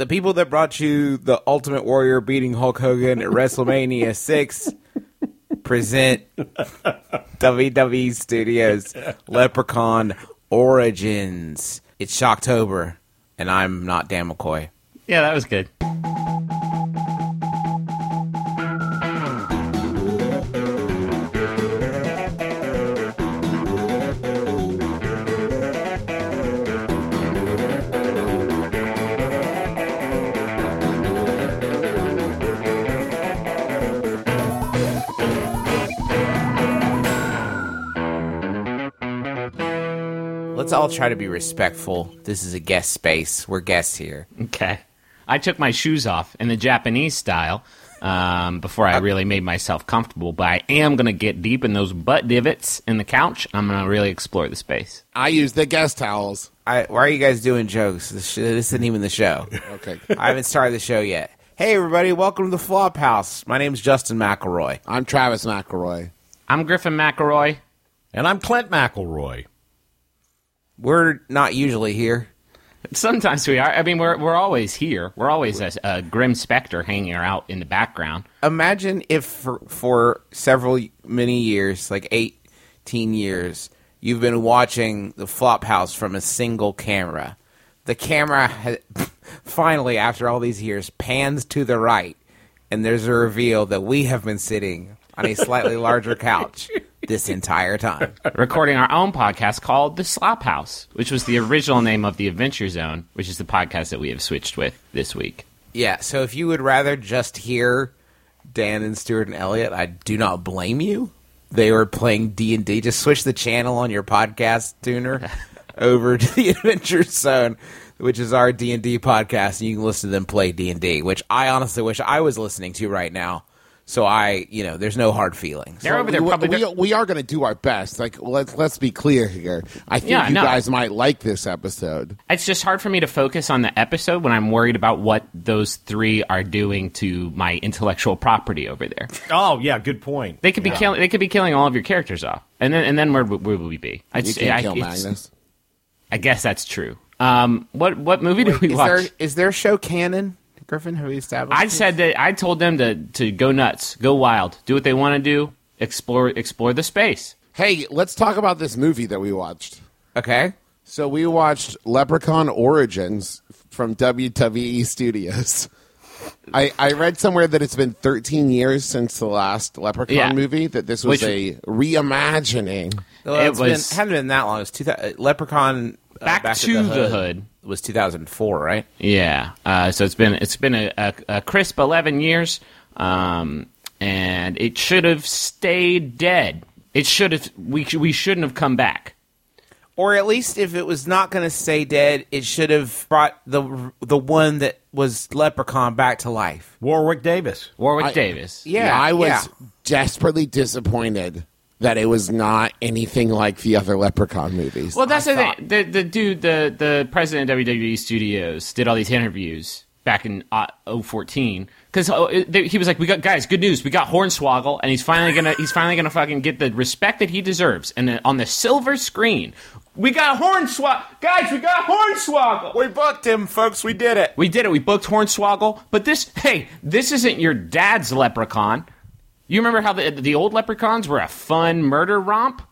the people that brought you the Ultimate Warrior beating Hulk Hogan at WrestleMania 6 present WWE Studios Leprechaun Origins. It's Shocktober, and I'm not Dan McCoy. Yeah, that was good. Let's all try to be respectful. This is a guest space. We're guests here. Okay. I took my shoes off in the Japanese style um, before I really made myself comfortable, but I am going to get deep in those butt divots in the couch. I'm going to really explore the space. I use the guest towels. I, why are you guys doing jokes? This, sh- this isn't even the show. Okay. I haven't started the show yet. Hey, everybody, welcome to the Flop House. My name's Justin McElroy. I'm Travis McElroy. I'm Griffin McElroy. And I'm Clint McElroy. We're not usually here. Sometimes we are. I mean, we're we're always here. We're always a, a grim specter hanging out in the background. Imagine if for, for several many years, like 18 years, you've been watching the Flop House from a single camera. The camera ha- finally, after all these years, pans to the right, and there's a reveal that we have been sitting on a slightly larger couch this entire time. recording our own podcast called The Slop House, which was the original name of the Adventure Zone, which is the podcast that we have switched with this week. Yeah, so if you would rather just hear Dan and Stuart and Elliot, I do not blame you. They were playing D and D. Just switch the channel on your podcast tuner over to the Adventure Zone, which is our D and D podcast, and you can listen to them play D and D. Which I honestly wish I was listening to right now. So I, you know, there's no hard feelings. They're over there we, probably. we, we are going to do our best. Like let's let's be clear here. I think Yeah, you no. guys might like this episode. it's just hard for me to focus on the episode when I'm worried about what those three are doing to my intellectual property over there. Oh, yeah, good point. They could be killing. They could be killing all of your characters off, and then and then where, where will we be? I'd You can't I, kill it's- Magnus. I guess that's true. Um, what what movie did we Is watch? there is their show canon? Griffin, who we established? I said that I told them to to go nuts, go wild, do what they want to do, explore explore the space. Hey, let's talk about this movie that we watched. okay. So we watched Leprechaun Origins from WWE Studios. I, I read somewhere that it's been 13 years since the last Leprechaun Yeah. movie. That this was Which- a reimagining. Well, It it's been, was- hadn't been that long. It was two, uh, Leprechaun uh, Back at to the Hood. was 2004, right? Yeah. Uh, so it's been it's been a, a, a crisp eleven years, um, and it should have stayed dead. It should have we sh- we shouldn't have come back. Or at least if it was not going to stay dead, it should have brought the the one that was Leprechaun back to life. Warwick Davis. Warwick I- Davis. Yeah, I was yeah. desperately disappointed that it was not anything like the other Leprechaun movies. Well, that's I the thought- thing. The, the dude, the the president of WWE Studios, did all these interviews back in uh, 014 because he was like, "We got guys, good news. We got Hornswoggle, and he's finally gonna he's finally gonna fucking get the respect that he deserves." And then on the silver screen, we got Hornswoggle, guys. We got Hornswoggle. We booked him, folks. We did it. We did it. We booked Hornswoggle. But this, hey, this isn't your dad's leprechaun. You remember how the the old leprechauns were a fun murder romp?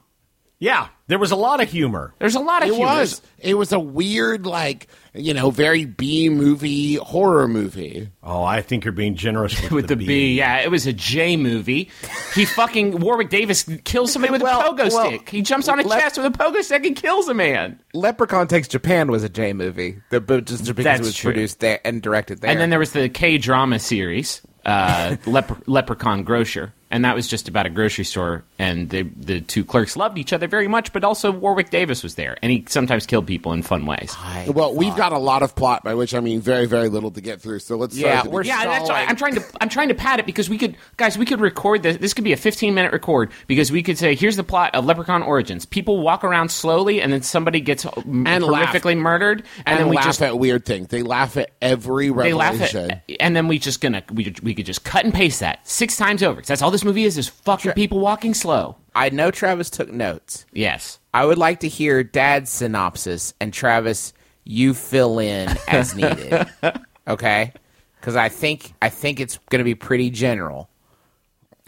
Yeah, there was a lot of humor. There's a lot of it humor. was. It was a weird, like you know, very B movie horror movie. Oh, I think you're being generous with, with the, B. Yeah, it was a J movie. He fucking Warwick Davis kills somebody with Well, a pogo well, stick. He jumps on a let- chest with a pogo stick and kills a man. Leprechaun Takes Japan was a J movie, the, but just because That's it was true. produced there and directed there. And then there was the K drama series, uh, Lepre- Leprechaun Grocer, and that was just about a grocery store. And the the two clerks loved each other very much, but also Warwick Davis was there, and he sometimes killed people in fun ways. Well, we've got a lot of plot, by which I mean very, very little to get through. So let's Yeah, at we're Yeah, that's why I'm trying to I'm trying to pad it because we could guys we could record this. This could be a 15 minute record because we could say here's the plot of Leprechaun Origins. People walk around slowly and then somebody gets uh, and laugh. murdered and, and then we laugh just at weird things. They laugh at every they revelation. laugh at and then we just gonna we, we could just cut and paste that six times over 'cause that's all this movie is is fucking people walking slow. I know Travis took notes. Yes. I would like to hear Dad's synopsis, and Travis, you fill in as needed. Okay, because I think I think it's going to be pretty general.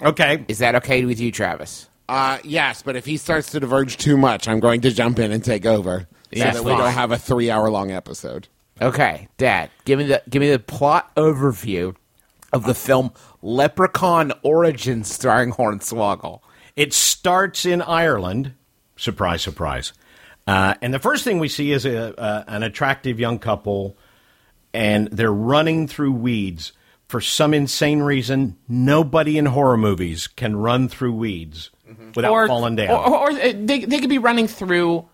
Okay. Is that okay with you, Travis? Uh, yes, but if he starts to diverge too much, I'm going to jump in and take over so Yeah, that we fine. don't have a three-hour-long episode. Okay, Dad, give me the give me the plot overview of the film Leprechaun Origins starring Hornswoggle. It starts in Ireland. Surprise, surprise. Uh, and the first thing we see is a, uh, an attractive young couple, and they're running through weeds. For some insane reason, nobody in horror movies can run through weeds without falling down. Or, or, or uh, they, they could be running through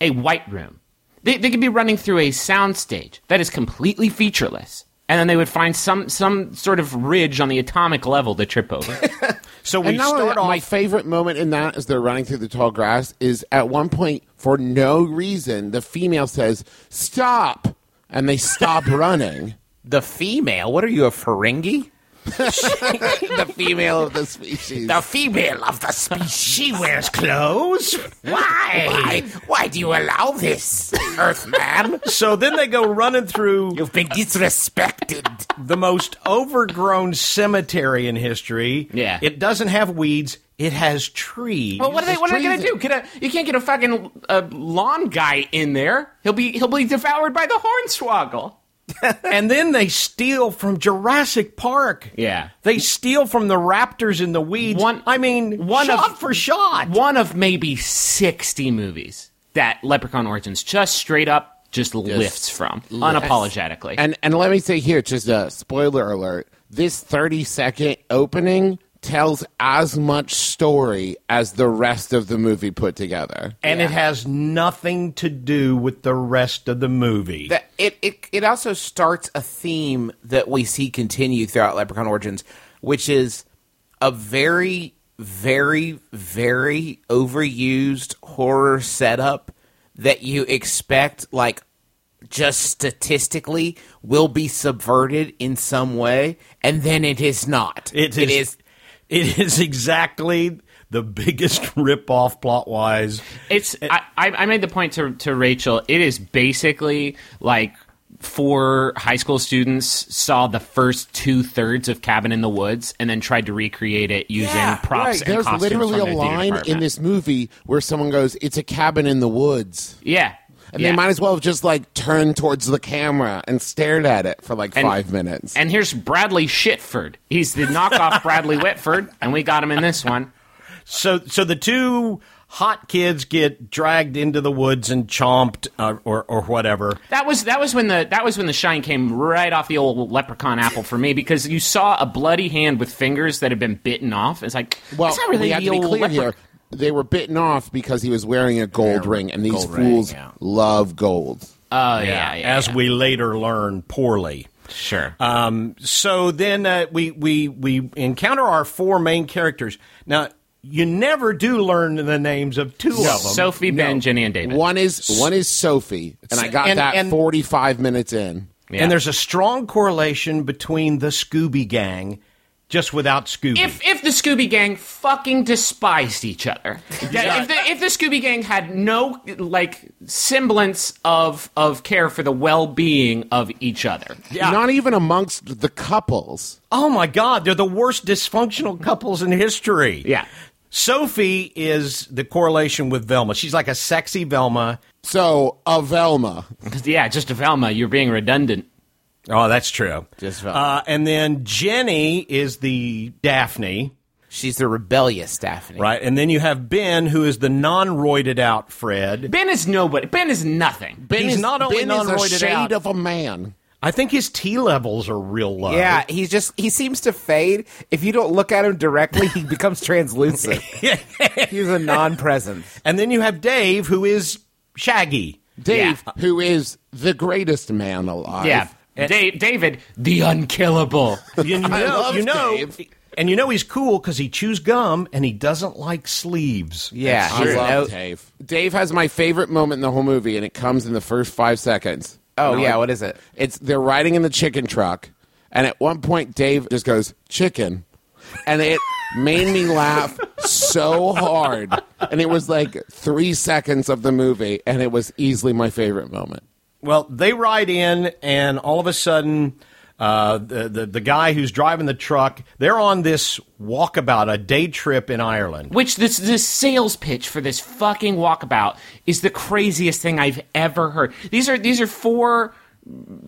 a white room. They, they could be running through a soundstage that is completely featureless. And then they would find some, some sort of ridge on the atomic level to trip over. so we And now start off. my favorite moment in that as they're running through the tall grass is at one point, for no reason, the female says, "Stop," and they stop running. The female? What are you, a Ferengi? the female of the species. The female of the species. she wears clothes. Why? Why? Why do you allow this, Earthman? So then they go running through You've been disrespected. the most overgrown cemetery in history. Yeah. It doesn't have weeds, it has trees. well, what are they, what are they going to do? Get a, you can't get a fucking uh, lawn guy in there. He'll be, he'll be devoured by the hornswoggle. and then they steal from Jurassic Park. Yeah. They steal from the raptors in the weeds. One- I mean, one shot of- for shot. One of maybe 60 movies that Leprechaun Origins just straight up just, lifts from unapologetically. And and let me say here, just a spoiler alert: this thirty second opening tells as much story as the rest of the movie put together. and it has nothing to do with the rest of the movie. that it, it it also starts a theme that we see continue throughout Leprechaun Origins, which is a very, very, very overused horror setup that you expect like just statistically will be subverted in some way, and then it is not. It It is- is it is exactly the biggest ripoff plot wise. It's I, I I made the point to to Rachel. It is basically like four high school students saw the first two thirds of Cabin in the Woods and then tried to recreate it using Yeah, props Right, and there's costumes literally from a line in this movie where someone goes, "It's a cabin in the woods." Yeah, And yeah. they might as well have just like turned towards the camera and stared at it for like And- five minutes. And here's Bradley Shitford. He's the knockoff Bradley Whitford, and we got him in this one. So, so the two hot kids get dragged into the woods and chomped, uh, or or whatever. That was that was when the that was when the shine came right off the old leprechaun apple for me because you saw a bloody hand with fingers that had been bitten off. It's like well, that's not really we have the to be old clear lepre- here. They were bitten off because he was wearing a gold Yeah, ring, and these gold ring, fools yeah. love gold. Oh yeah, yeah, as yeah. we later learn, poorly. sure. Um, so then uh, we we we encounter our four main characters. Now you never do learn the names of two of them. Sophie, Ben, Jenny, and David. One is one is Sophie, and I got And- that and- forty five minutes in. Yeah. And there's a strong correlation between the Scooby Gang, just without Scooby. if if the Scooby Gang fucking despised each other, Yeah, if the if the Scooby Gang had no like semblance of of care for the well being of each other, Yeah. Not even amongst the couples. oh my God, they're the worst dysfunctional couples in history. Yeah. Sophie is the correlation with Velma. She's like a sexy Velma. So, a Velma. yeah, just a Velma, you're being redundant. Oh, that's true. Just Uh, and then Jenny is the Daphne, she's the rebellious Daphne. right? And then you have Ben, who is the non-roided out Fred. Ben is nobody. Ben is nothing. Ben He's is, not only a non-roided shade out- of a man. I think his T levels are real low. Yeah, he's just he seems to fade. If you don't look at him directly, he becomes translucent. he's a non-presence. And then you have Dave, who is Shaggy. Dave, Yeah. who is the greatest man alive. Yeah, Dave, David, the unkillable. You know, love you know, Dave. and you know he's cool because he chews gum and he doesn't like sleeves. Yeah, I love no- Dave. Dave has my favorite moment in the whole movie, and it comes in the first five seconds. Oh No, yeah, it- what is it? It's they're riding in the chicken truck, and at one point Dave just goes chicken, and it made me laugh so hard. And it was like three seconds of the movie, and it was easily my favorite moment. Well, they ride in, and all of a sudden, uh, the, the the guy who's driving the truck, they're on this walkabout, a day trip in Ireland. Which this this sales pitch for this fucking walkabout is the craziest thing I've ever heard. These are these are four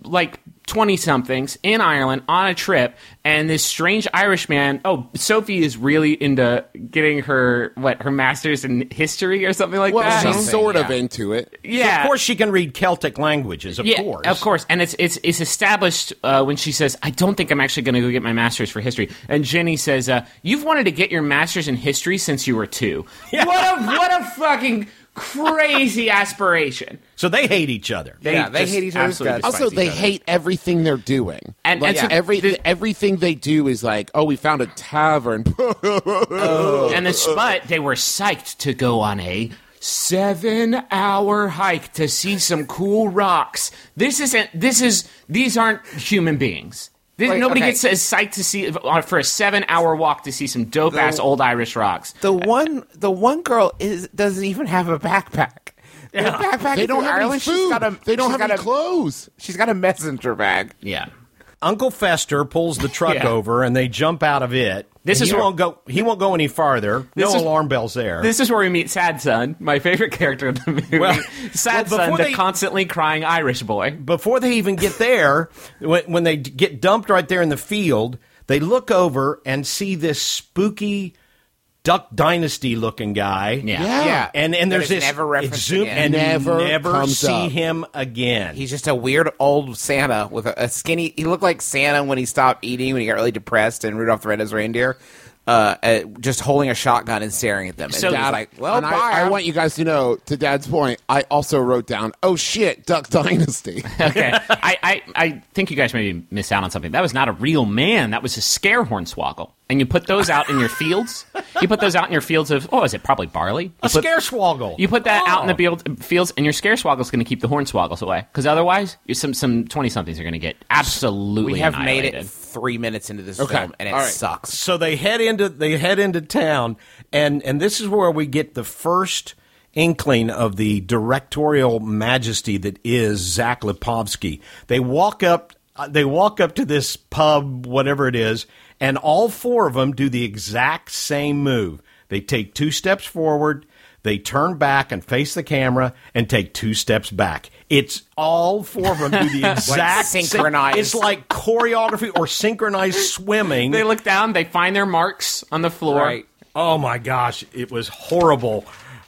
like 20 somethings in Ireland on a trip and this strange Irish man oh Sophie is really into getting her what her masters in history or something like Well, that she's sort of into it. yeah Of course, she can read Celtic languages. Of yeah, course, of course, and it's it's it's established uh, when she says, "I don't think I'm actually going to go get my master's for history." And Jenny says, uh, "You've wanted to get your master's in history since you were two. What a what a fucking crazy aspiration!" So they hate each other. Yeah, they hate each other's absolutely guts. Also, they other. hate everything they're doing. And- like and so every the- everything they do is like, oh, we found a tavern. Oh, and the but they were psyched to go on a seven hour hike to see some cool rocks. This isn't. This is. These aren't human beings. This, Wait, nobody okay. gets as psyched to see uh, for a seven hour walk to see some dope ass old Irish rocks. The one, the one girl is doesn't even have a backpack. The backpack they don't have Ireland. any She's food. got a, they don't she's have got any a, clothes. She's got a messenger bag. Yeah. Uncle Fester pulls the truck Yeah. over, and they jump out of it. This is he where- won't go. He won't go any farther. No is- alarm bells there. This is where we meet Sad Son, my favorite character in the movie. Well- Sad well, Son, before the constantly crying Irish boy. before they even get there, when, when they get dumped right there in the field, they look over and see this spooky Duck Dynasty looking guy. Yeah. Yeah. And and there's is this never it's zoom- again. and Never never comes see up. him again. He's just a weird old Santa with a, a skinny. He looked like Santa when he stopped eating when he got really depressed and Rudolph the Red-Nosed Reindeer. Uh, uh, just holding a shotgun and staring at them. And So- Dad's Dad- like, well, and bye. I, I want you guys to know, to Dad's point, I also wrote down, oh shit, Duck Dynasty. Okay. I, I, I think you guys maybe miss out on something. That was not a real man. That was a scare hornswoggle. And you put those out in your fields. You put those out in your fields of, oh, is it probably barley? You a put, scare swoggle. You put that out in the Oh. field, fields, and your scare swaggle's going to keep the hornswoggles away. Because otherwise, you- some some twenty somethings are going to get absolutely. we have made it three minutes into this Okay. film, and it All right. sucks. so they head into they head into town and and this is where we get the first inkling of the directorial majesty that is Zach Lipovsky. They walk up uh, they walk up to this pub whatever it is and all four of them do the exact same move. They take two steps forward, they turn back and face the camera and take two steps back. It's all four of them do the exact same- synchronized. It's like choreography or synchronized swimming. They look down. They find their marks on the floor. Right. Oh my gosh, it was horrible.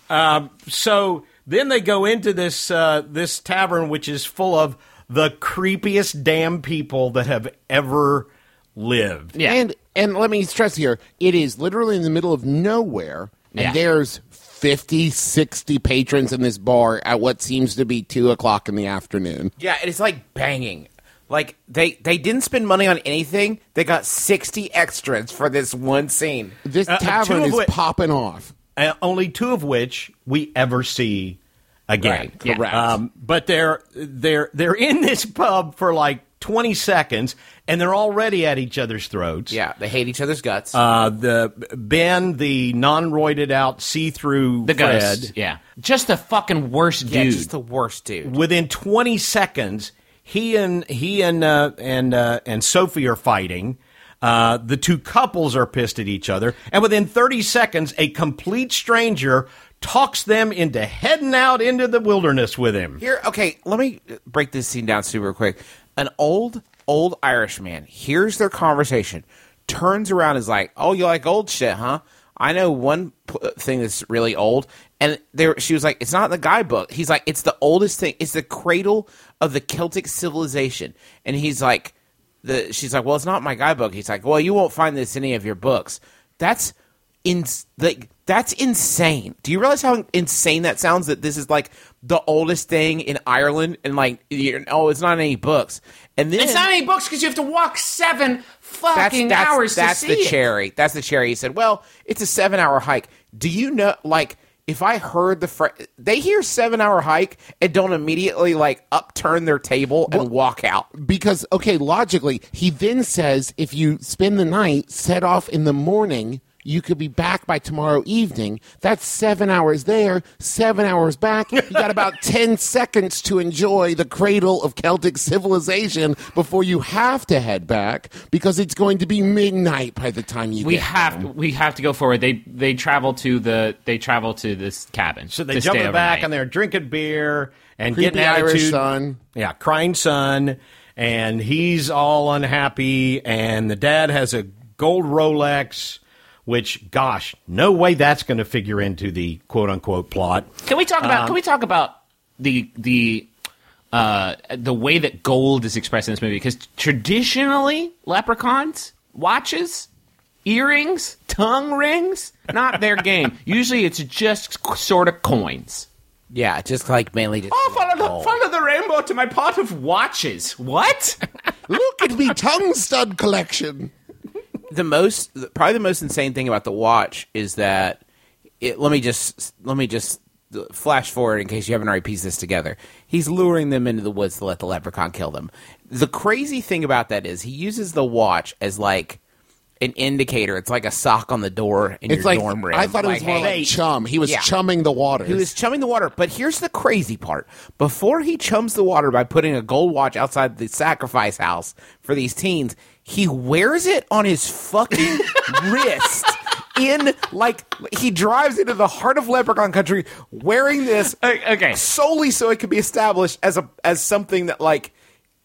Um, so then they go into this uh, this tavern, which is full of the creepiest damn people that have ever lived. Yeah. And and let me stress here, it is literally in the middle of nowhere, and Yeah. there's 50, 60 patrons in this bar at what seems to be 2 o'clock in the afternoon. Yeah, it's like banging. Like they they didn't spend money on anything. They got sixty extras for this one scene. This Uh, tavern of is which- popping off. Uh, only two of which we ever see again. Right, Yeah. correct. Um, but they're they're they're in this pub for like twenty seconds, and they're already at each other's throats. Yeah, they hate each other's guts. Uh, the Ben, the non-roided out, see-through The Fred, ghost. Yeah. Just the fucking worst yeah, dude. just the worst dude. within 20 seconds he and he and uh, and uh, and Sophie are fighting uh, the two couples are pissed at each other and within 30 seconds a complete stranger talks them into heading out into the wilderness with him Here, okay, let me break this scene down super quick. An old, old Irish man hears their conversation, turns around, is like, "Oh, you like old shit, huh? I know one p- uh, thing that's really old." And there, she was like, "It's not in the guidebook." He's like, "It's the oldest thing. It's the cradle of the Celtic civilization." And he's like, "The," she's like, "Well, it's not my guidebook." He's like, "Well, you won't find this in any of your books." That's in like that's insane. Do you realize how insane that sounds? That this is like the oldest thing in Ireland, and like you're, oh, it's not in any books. And then It's not in any books because you have to walk seven fucking that's, hours that's to the see it. cherry. That's the cherry. He said, "Well, it's a seven-hour hike. Do you know like?" If I heard the fr- they hear seven hour hike and don't immediately like upturn their table and walk out. Because, okay, logically, he then says if you spend the night, set off in the morning, You could be back by tomorrow evening. That's seven hours there, seven hours back. You got about 10 seconds to enjoy the cradle of Celtic civilization before you have to head back because it's going to be midnight by the time you We get have home. to, we have to go forward. They they travel to the they travel to this cabin. So they to jump back overnight. and they're drinking beer and Creepy getting attitude. Irish son. Yeah, crying son, and he's all unhappy. And the dad has a gold Rolex, which, gosh, no way that's going to figure into the quote unquote plot. Can we talk about? Um, can we talk about the the uh, the way that gold is expressed in this movie? Because traditionally, leprechauns watches, earrings, tongue rings, not their game. Usually, it's just sort of coins. Yeah, just like mainly just. Oh, follow the follow the rainbow to my pot of watches. What? Look at me tongue stud collection. The most probably the most insane thing about the watch is that it, let me just let me just flash forward in case you haven't already pieced this together. He's luring them into the woods to let the leprechaun kill them. The crazy thing about that is he uses the watch as like an indicator. It's like a sock on the door in It's your like dorm room. I thought it was Like, more hey, like chum. He was Yeah. chumming the water. He was chumming the water. But here's the crazy part. Before he chums the water by putting a gold watch outside the sacrifice house for these teens, he wears it on his fucking wrist. In like he drives into the heart of Leprechaun country wearing this okay. solely so it can be established as a as something that like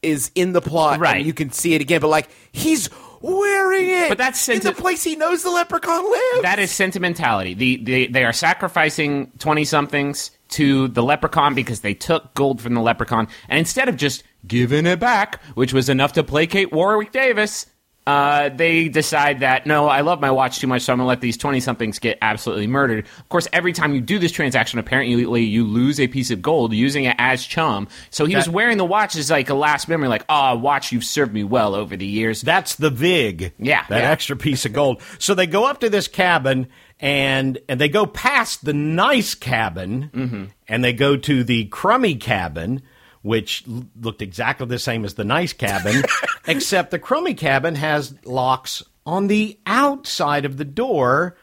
is in the plot Right. and you can see it again. But like he's wearing it, But that's in the place he knows the Leprechaun lives. That is sentimentality. The, the they are sacrificing twenty somethings to the leprechaun because they took gold from the leprechaun, and instead of just giving it back, which was enough to placate Warwick Davis, uh, they decide that no, I love my watch too much, so I'm gonna let these twenty somethings get absolutely murdered. Of course, every time you do this transaction, apparently you lose a piece of gold using it as chum. So he was wearing the watch as like a last memory, like, oh, watch, you've served me well over the years. That's the vig. Yeah, that yeah. extra piece of gold. So they go up to this cabin and and they go past the nice cabin Mm-hmm. and they go to the crummy cabin. Which l- looked exactly the same as the nice cabin, except the crummy cabin has locks on the outside of the door,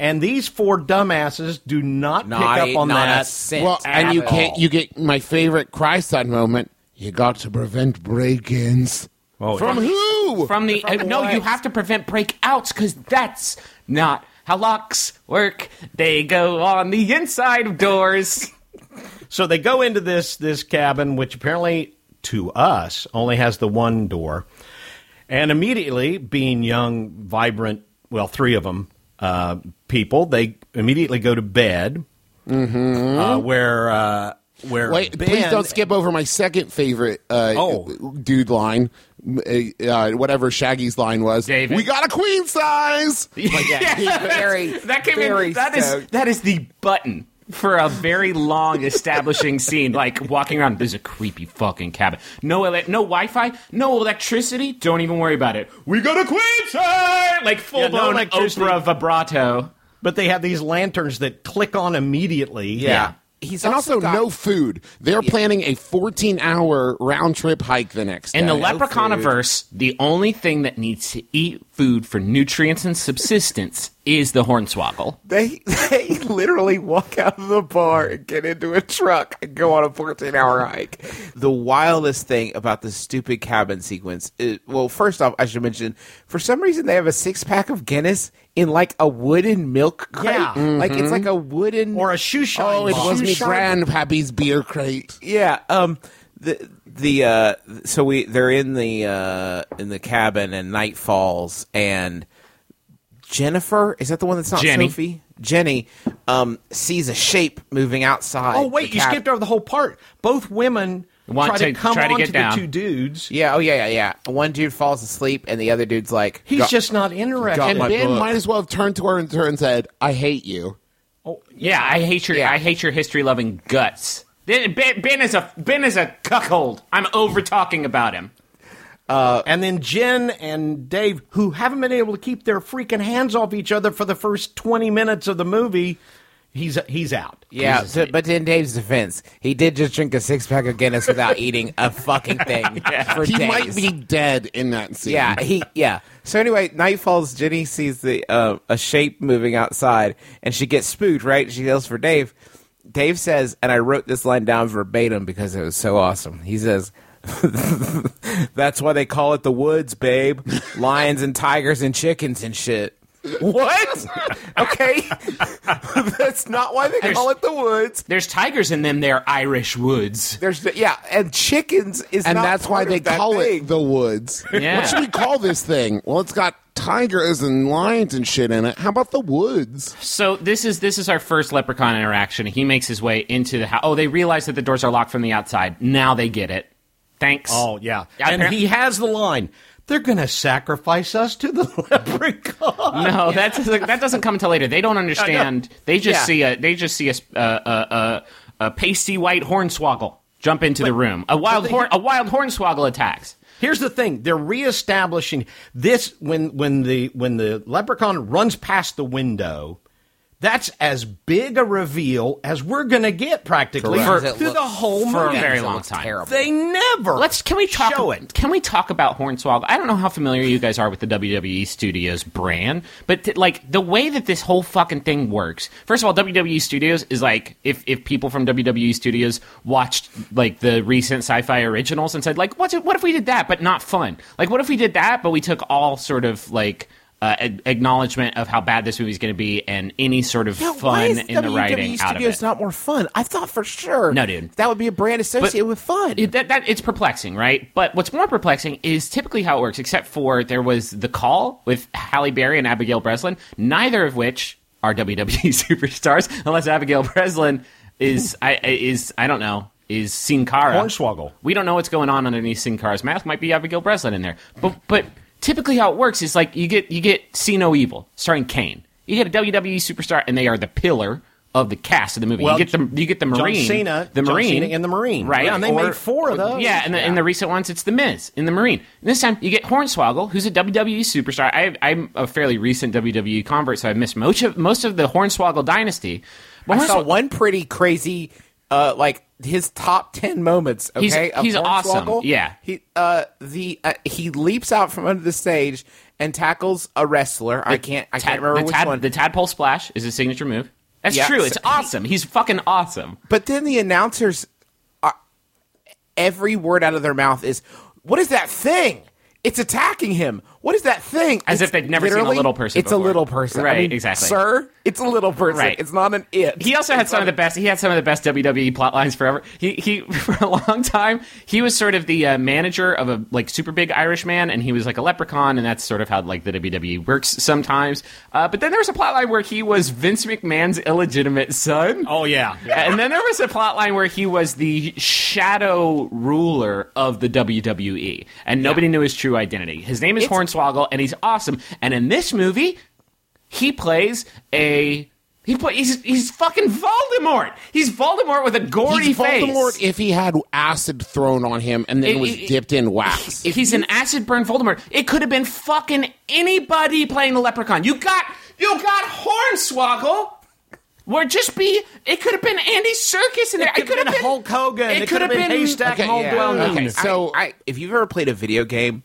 and these four dumbasses do not, not pick up on not a that. cent well, and you at can't. You get my favorite cry son moment. You got to prevent break-ins. Oh, From yeah. who? From the uh, no, you have to prevent breakouts because that's not how locks work. They go on the inside of doors. So they go into this this cabin, which apparently to us only has the one door, and immediately, being young, vibrant, well, three of them uh, people, they immediately go to bed, mm-hmm. uh, where uh, where Wait, Ben, please don't skip over my second favorite uh, Oh. dude line. Uh, uh, whatever Shaggy's line was. David. We got a queen size. yeah, very, that came very in. That is stoked. that is the button for a very long establishing scene, like walking around. There's a creepy fucking cabin. No, ele- no Wi-Fi, no electricity. Don't even worry about it. We got a queen size, like full Yeah, no blown electricity. Oprah vibrato. but they have these lanterns that click on immediately. Yeah. He's and also, got- no food. They're planning a 14-hour round trip hike the next In day. the Leprechauniverse, the only thing that needs to eat food for nutrients and subsistence is the hornswoggle. They they literally walk out of the bar and get into a truck and go on a 14 hour hike. The wildest thing about the stupid cabin sequence is well, first off, I should mention for some reason they have a six pack of Guinness in like a wooden milk crate. Yeah. Like it's like a wooden Or a shoe shine. Oh, it was me grandpappy's beer crate. Yeah. Um. The the uh. So we they're in the uh in the cabin and night falls and Jennifer is that the one that's not Jenny. Sophie? Jenny um sees a shape moving outside. Oh wait, you cab- skipped over the whole part. Both women Want try to, to- come try to on get to down. the two dudes. Yeah. Oh yeah. Yeah. Yeah. One dude falls asleep and the other dude's like, He's just not interested. And Ben book. might as well have turned to her and, and said, "I hate you." Oh yeah, I hate your Yeah. I hate your history loving guts. Ben, Ben Ben is a Ben is a cuckold. I'm over talking about him. And then Jen and Dave, who haven't been able to keep their freaking hands off each other for the first 20 minutes of the movie, he's he's out. Yeah, He's- so- but in Dave's defense, he did just drink a six pack of Guinness without eating a fucking thing for He days. might be dead in that scene. Yeah, he yeah. So anyway, night falls. Jenny sees the uh, a shape moving outside, and she gets spooked. Right, she yells for Dave. Dave says, and I wrote this line down verbatim because it was so awesome. He says, "That's why they call it the woods, babe. Lions and tigers and chickens and shit." What? okay, that's not why they call it the woods. There's tigers in them. They're Irish woods. There's yeah, and chickens is and not that's why part they of that call thing. it the woods. Yeah. What should we call this thing? Well, it's got tigers and lions and shit in it. How about the woods? So this is this is our first leprechaun interaction. He makes his way into the house. Oh, they realize that the doors are locked from the outside. Now they get it. Thanks. Oh yeah, Yeah, and he has the line. They're going to sacrifice us to the leprechaun. No, that doesn't, that doesn't come until later. They don't understand. They just Yeah. see a they just see a a, a, a, pasty white hornswoggle jump into the room. A wild they- horn a wild hornswoggle attacks. Here's the thing: they're reestablishing this when when the when the leprechaun runs past the window. That's as big a reveal as we're going to get practically for, through looks- the whole for a very long time. Terrible. They never. Let's can we talk show it. Can we talk about Hornswoggle? I don't know how familiar you guys are with the WWE Studios brand, but t- like the way that this whole fucking thing works. First of all, WWE Studios is like if if people from WWE Studios watched like the recent sci-fi originals and said like what's it, what if we did that but not fun? Like what if we did that but we took all sort of like uh, a- acknowledgement of how bad this movie is going to be and any sort of Yeah, why fun is in the WWE writing out of Studios it. not more fun? I thought for sure. No, dude. that would be a brand associated with fun. It- that, that it's perplexing, right? But what's more perplexing is typically how it works. Except for there was the call with Halle Berry and Abigail Breslin, neither of which are WWE superstars, unless Abigail Breslin is I is I don't know is Sin Cara. Hornswoggle. We don't know what's going on underneath Sin Cara's mask. Might be Abigail Breslin in there, but but typically how it works is like you get you get See No Evil starring Kane. You get a WWE superstar, and they are the pillar of the cast of the movie. Well, you get the you get the John Marine, Cena- the John Marine, Cena and the Marine. right? Yeah, and they made four of those. Yeah, and the, in the recent ones, it's the Miz in the Marine. And this time, you get Hornswoggle, who's a WWE superstar. I, I'm a fairly recent WWE convert, so I missed most of most of the Hornswoggle dynasty. But I saw one pretty crazy, uh, like his top ten moments. Okay, He's- he's awesome, yeah. he uh the uh, he leaps out from under the stage and tackles a wrestler. I can't I Tad- can't remember the, which tad- one. the tadpole splash is his signature move. That's Yeah, true. so It's he- awesome. He's fucking awesome. But then the announcers, are, every word out of their mouth is, "What is that thing? It's attacking him. What is that thing?" As It's if they'd never seen a little person It's before. a little person, I Right, mean, exactly. Sir, it's a little person. Right. It's not an it. He also had It's some of the best. He had some of the best WWE plot lines forever. He he for a long time he was sort of the uh, manager of a like super big Irish man, and he was like a leprechaun, and that's sort of how like the WWE works sometimes. Uh, but then there was a plot line where he was Vince McMahon's illegitimate son. Oh yeah. And then there was a plot line where he was the shadow ruler of the WWE, and nobody knew his true identity. His name is It's- Hornswoggle, and he's awesome. And in this movie, he plays a he play, he's he's fucking Voldemort. He's Voldemort with a gory He's face. Voldemort if he had acid thrown on him and then It- was it- dipped in wax. If he's an acid burn Voldemort. It could have been fucking anybody playing the leprechaun. You got you got Hornswoggle. Or just be it could have been Andy Serkis in there. It could have been Hulk Hogan. It, It could have been, Haystack Okay, yeah. Muldoon. Okay, So, so I, if you've ever played a video game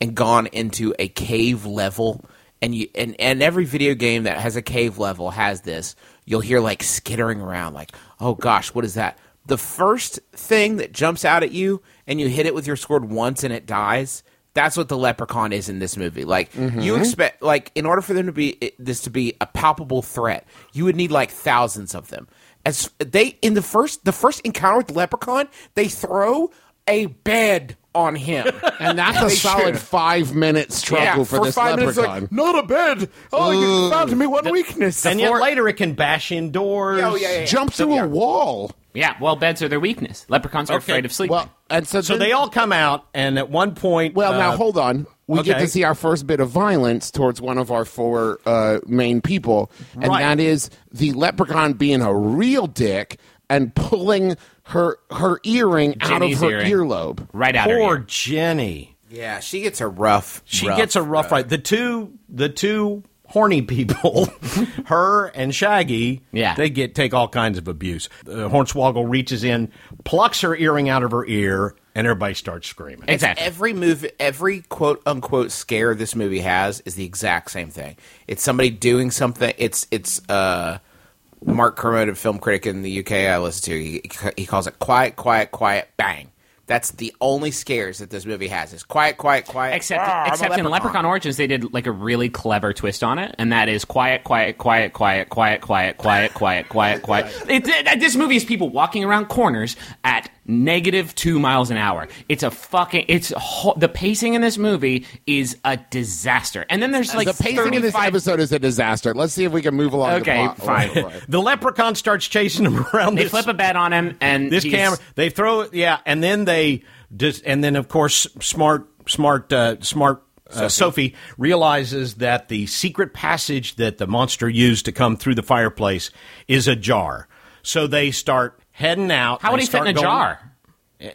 and gone into a cave level, and you and, and every video game that has a cave level has this, you'll hear like skittering around, like, oh gosh, what is that? The first thing that jumps out at you, and you hit it with your sword once, and it dies. That's what the leprechaun is in this movie. Like you mm-hmm. expect, like in order for them to be this to be a palpable threat, you would need like thousands of them. As they in the first the first encounter with the leprechaun, they throw a bed on him. and that's a solid should. five minute struggle for, this five minutes, leprechaun. like, not a bed. Oh, you found to me one weakness. And yet later it can bash indoors. Oh, yeah, yeah, yeah. Jump through yeah. a wall. Yeah, well, beds are their weakness. Leprechauns are Okay. afraid of sleep. Well, and so, So then- they all come out, and at one point, Well, now uh, hold on. We get okay. to see our first bit of violence towards one of our four uh, main people, and Right. that is the leprechaun being a real dick and pulling her her earring out of her earring. earlobe. right out of her. poor of Jenny. yeah, she gets a rough. She rough, gets a rough uh, ride. The two, the two horny people, her and Shaggy, Yeah. they get take all kinds of abuse. Uh, Hornswoggle reaches in, plucks her earring out of her ear, and everybody starts screaming. Exactly. Every move, every quote unquote scare this movie has is the exact same thing. It's somebody doing something. It's it's uh, Mark Kermode, a film critic in the UK I listen to. He, he calls it quiet, quiet, quiet, bang. That's the only scares that this movie has. Is quiet, quiet, quiet. Except, "Ah, I'm a except in Leprechaun Origins, they did like a really clever twist on it, and that is quiet, quiet, quiet, quiet, quiet, quiet, quiet, quiet, quiet, quiet. It, it- this movie is people walking around corners at negative two miles an hour. It's a fucking. It's a ho- the pacing in this movie is a disaster. And then there's like the pacing in this episode is a disaster. Let's see if we can move along. Okay, the plot. fine. Right, right. The leprechaun starts chasing him around. They this, flip a bed on him, and this he's- camera. They throw it, yeah, and then they just, and then of course, smart, smart, uh, smart. Uh, Sophie realizes that the secret passage that the monster used to come through the fireplace is ajar. So they start heading out. How would he fit in a going- jar?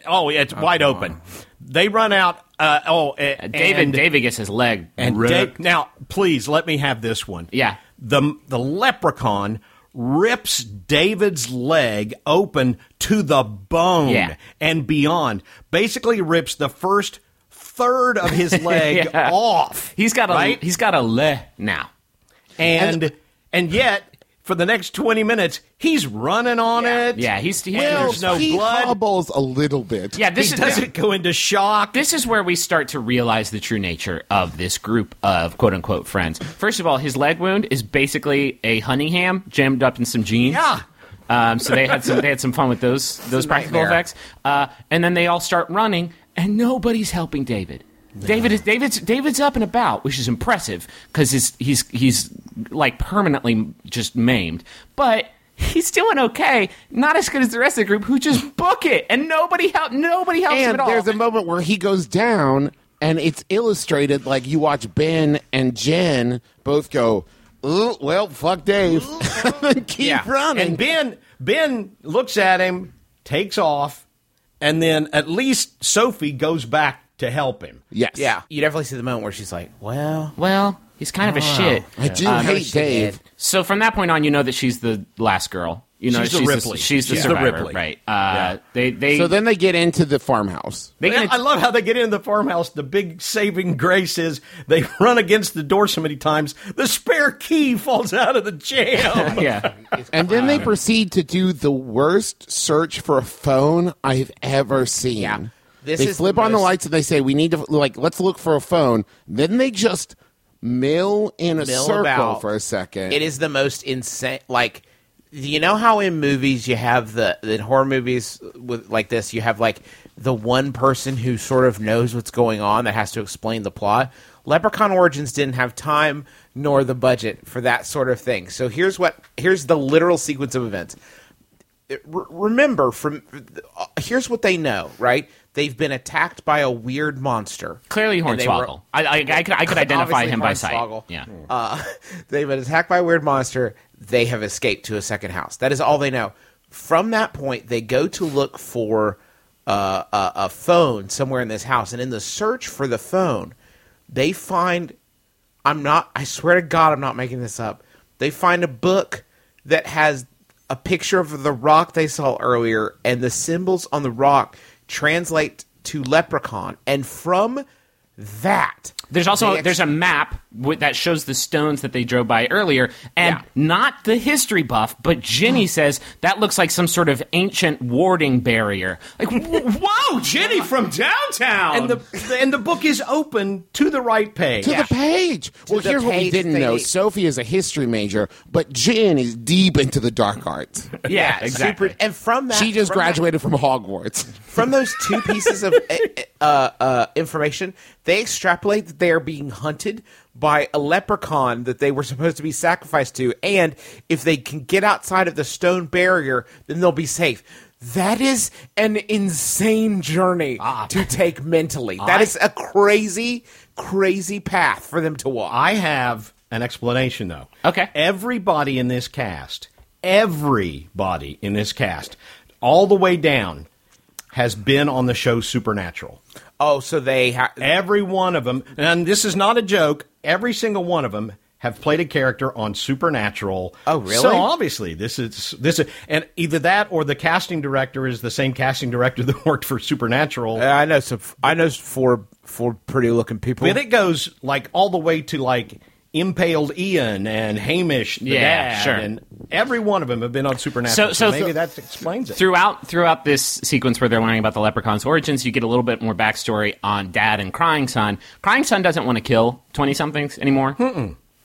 Oh, it's wide open. They run out. Uh, oh, uh, David, and, David gets his leg and ripped. Dave, now, please let me have this one. Yeah. the the leprechaun rips David's leg open to the bone Yeah. and beyond. Basically, rips the first third of his leg Yeah. off. He's got a right? he's got a le now. and and yet for the next twenty minutes he's running on it. Yeah, he's, he's Well, there's no he blood. hobbles a little bit. yeah. He This is doesn't go into shock. this is where we start to realize the true nature of this group of quote unquote friends. First of all, his leg wound is basically a honey ham jammed up in some jeans. Yeah. Um, so they had some they had some fun with those those practical nightmare. effects. Uh, and then they all start running, and nobody's helping David. David is David's David's up and about, which is impressive because he's he's he's like permanently just maimed, but. He's doing okay, not as good as the rest of the group who just book it, and nobody help. Nobody helps him at all. there's a moment where he goes down, and it's illustrated like you watch Ben and Jen both go, "Ooh, well, fuck Dave," and keep Yeah. running. And Ben Ben looks at him, takes off, and then at least Sophie goes back to help him. yes, Yeah, you definitely see the moment where she's like, "Well, Well, he's kind of a shit. I do Uh, hate Dave. did. So from that point on, you know that she's the last girl. You know She's the Ripley. she's the She's the survivor, Ripley. right? Uh, They they So then they get into the farmhouse. they I love how they get into the farmhouse. The big saving grace is they run against the door so many times, the spare key falls out of the jam. yeah. And then they proceed to do the worst search for a phone I've ever seen. Yeah. This they is flip the on the most- lights and they say, "We need to like let's look for a phone." Then they just mill in a mill circle about. for a second. It is the most insane. Like, you know how in movies you have the in horror movies with like this, you have like the one person who sort of knows what's going on that has to explain the plot. Leprechaun Origins didn't have time nor the budget for that sort of thing. So here's what here's the literal sequence of events. Remember from here's what they know, right? They've been attacked by a weird monster. Clearly they were- Hornswoggle. I, I, I could I could identify him by sight. Hornswoggle. Yeah. Uh, they've been attacked by a weird monster. They have escaped to a second house. That is all they know. From that point, they go to look for uh, a, a phone somewhere in this house, and in the search for the phone, they find. I'm not. I swear to God, I'm not making this up. They find a book that has a picture of the rock they saw earlier, and the symbols on the rock translate to leprechaun. And from that, There's also ex- there's a map with, that shows the stones that they drove by earlier, and Yeah. not the history buff, but Jenny mm. says that looks like some sort of ancient warding barrier. Like, wh- whoa, Jenny from downtown. And the and the book is open to the right page. to the page. well, the here's what we didn't they- know: Sophie is a history major, but Jen is deep into the dark arts. yeah, exactly. Super, and from that, she just from that- graduated from Hogwarts. from those two pieces of eh, eh, uh, uh, information, they extrapolate that they are being hunted by a leprechaun that they were supposed to be sacrificed to, and if they can get outside of the stone barrier, then they'll be safe. That is an insane journey to take mentally. That is a crazy, crazy path for them to walk. I have an explanation though. Okay. Everybody in this cast, everybody in this cast, all the way down, has been on the show Supernatural. oh, so they ha- Every one of them, and this is not a joke. Every single one of them have played a character on Supernatural. Oh, really? So obviously, this is this is, and either that or the casting director is the same casting director that worked for Supernatural. Uh, I know some. I know four four pretty looking people. But it goes like all the way to like impaled Ian and Hamish, the Yeah, dad, sure. and every one of them have been on Supernatural. So- so- maybe that explains it. throughout throughout this sequence where they're learning about the leprechaun's origins, you get a little bit more backstory on Dad and Crying Son. Crying Son doesn't want to kill twenty somethings anymore.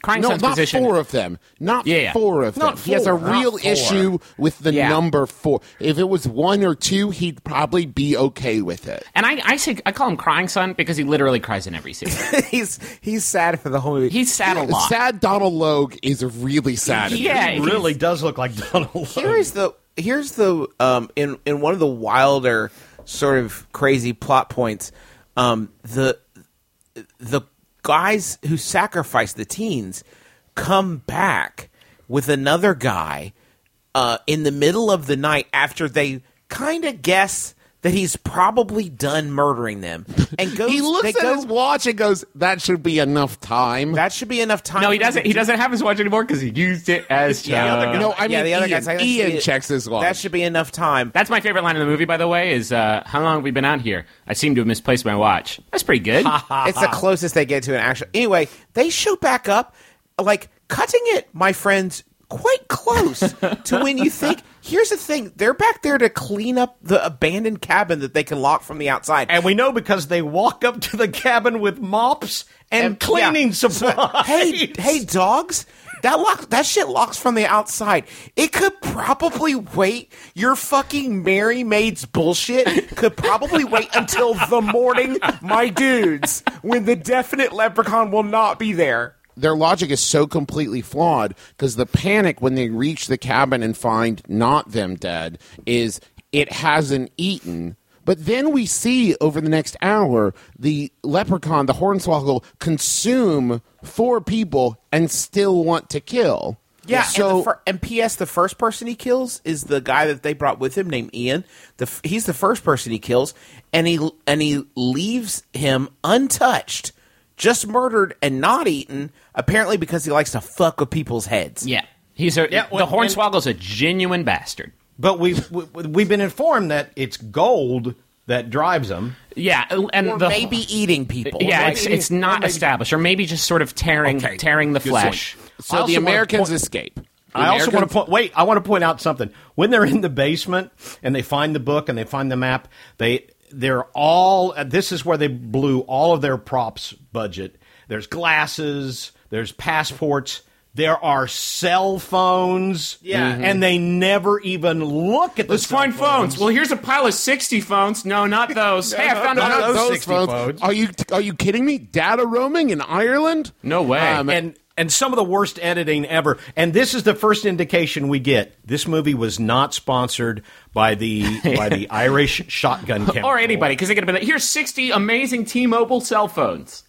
Crying No, Son's not position. four of them. Not Yeah, yeah. four of them. Not He has a real issue with the Yeah. number four. If it was one or two, he'd probably be okay with it. and I, I say I call him Crying Son because he literally cries in every scene. he's he's sad for the whole movie. He's sad a lot. Sad Donald Logue is really sad. Yeah, He really does look like Donald. Logue. Here's the here's the um in in one of the wilder sort of crazy plot points, um the the guys who sacrifice the teens come back with another guy uh in the middle of the night after they kind of guess that he's probably done murdering them and goes He looks at go, his watch and goes, "That should be enough time." that should be enough time no, he doesn't. He do- doesn't have his watch anymore because he used it as. Yeah, the other guy- no, I mean yeah, the other Ian. guy's like, that should Ian be- checks his watch. that should be enough time That's my favorite line in the movie, by the way. Is uh, how long have we been out here? I seem to have misplaced my watch. That's pretty good. it's the closest they get to an actual. Anyway, they show back up, like cutting it, my friends, quite close to when you think. Here's the thing: they're back there to clean up the abandoned cabin that they can lock from the outside. and we know because they walk up to the cabin with mops and, And- cleaning yeah. supplies. hey, hey, dogs. That lock, that shit locks from the outside. It could probably wait. Your fucking Merry Maids bullshit could probably wait until the morning, my dudes, when the definite leprechaun will not be there. Their logic is so completely flawed because the panic when they reach the cabin and find not them dead is it hasn't eaten. But then we see over the next hour the leprechaun, the hornswoggle, consume four people and still want to kill. Yeah, So and, the fir- and P.S. The first person he kills is the guy that they brought with him, named Ian. The f- he's the first person he kills, and he and he leaves him untouched, just murdered and not eaten. Apparently, because he likes to fuck with people's heads. yeah, he's a Yeah, the Hornswoggle's a genuine bastard. But we've we, we've been informed that it's gold that drives them. Yeah, and or the maybe eating people. yeah, Like, it's it's not established, or maybe just sort of tearing Okay, tearing the good flesh. so the Americans point- escape. The I also want to point. Wait, I want to point out something. When they're in the basement and they find the book and they find the map, they they're all. This is where they blew all of their props budget. There's glasses. There's passports. There are cell phones. Yeah. and they never even look at. The Let's find phones. Well, here's a pile of sixty phones. No, not those. hey, I found not another. those Those 60 phones- phones. Are you are you kidding me? Data roaming in Ireland? No way. Um, and and some of the worst editing ever. And this is the first indication we get. This movie was not sponsored by the by the Irish Shotgun Chemical or anybody, because they could have been like, here's 60 amazing T-Mobile cell phones.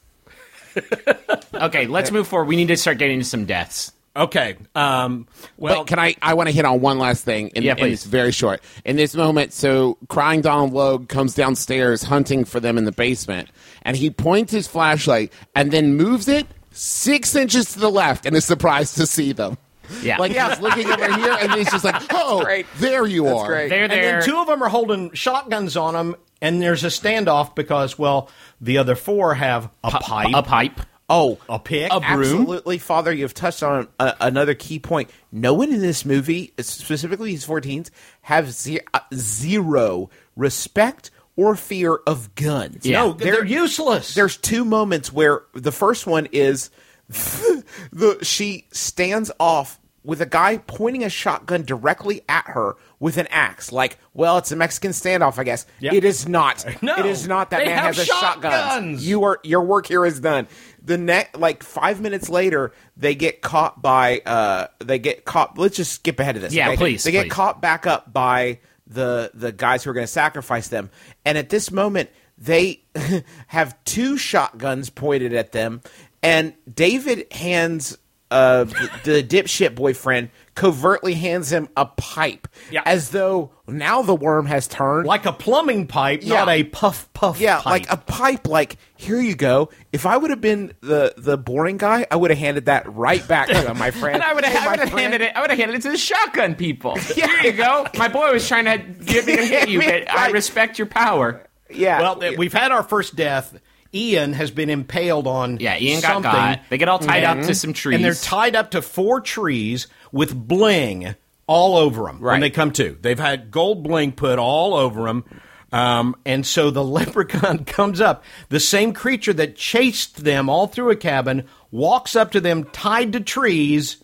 okay, let's move forward. We need to start getting into some deaths. Okay. Um, well, but can I? I want to hit on one last thing. And, Yeah, and please. it's very short. In this moment, so crying Donald Logue comes downstairs hunting for them in the basement, and he points his flashlight and then moves it six inches to the left, and is surprised to see them. Yeah. like he's looking over here, and he's just like, "Oh, great. there you That's are." great. They're and there. then two of them are holding shotguns on them, and there's a standoff because, well, the other four have a pipe, a pipe. Oh, a pick, A broom? Absolutely, Father. You've touched on a, another key point. No one in this movie, specifically these 14s, have ze- uh, zero respect or fear of guns. Yeah. No, they're, useless. There's two moments where the first one is the she stands off with a guy pointing a shotgun directly at her with an axe. Like, well, it's a Mexican standoff, I guess. Yeah. It is not. No, it is not. That man has a shotgun. shotguns. You are your work here is done. The next, like five minutes later, they get caught by. uh They get caught. Let's just skip ahead of this. Yeah, okay? please, They get caught back up by the the guys who are going to sacrifice them. And at this moment, they have two shotguns pointed at them, and David hands uh, the, the dipshit boyfriend covertly hands him a pipe, Yeah. as though now the worm has turned like a plumbing pipe, Yeah. not a puff puff. Yeah, pipe. like a pipe. Like here you go. If I would have been the the boring guy, I would have handed that right back to him, my friend. And I would have, Hey, I my would have friend. handed it. I would have handed it to the shotgun people. yeah. Here you go. My boy was trying to get me to hit you, but I respect your power. Yeah. Well, we've had our first death. Ian has been impaled on. Yeah, Ian got something, got. They get all tied up to some trees. and they're tied up to four trees with bling all over them when they come to. They've had gold bling put all over them. Um, and so the leprechaun comes up. The same creature that chased them all through a cabin walks up to them tied to trees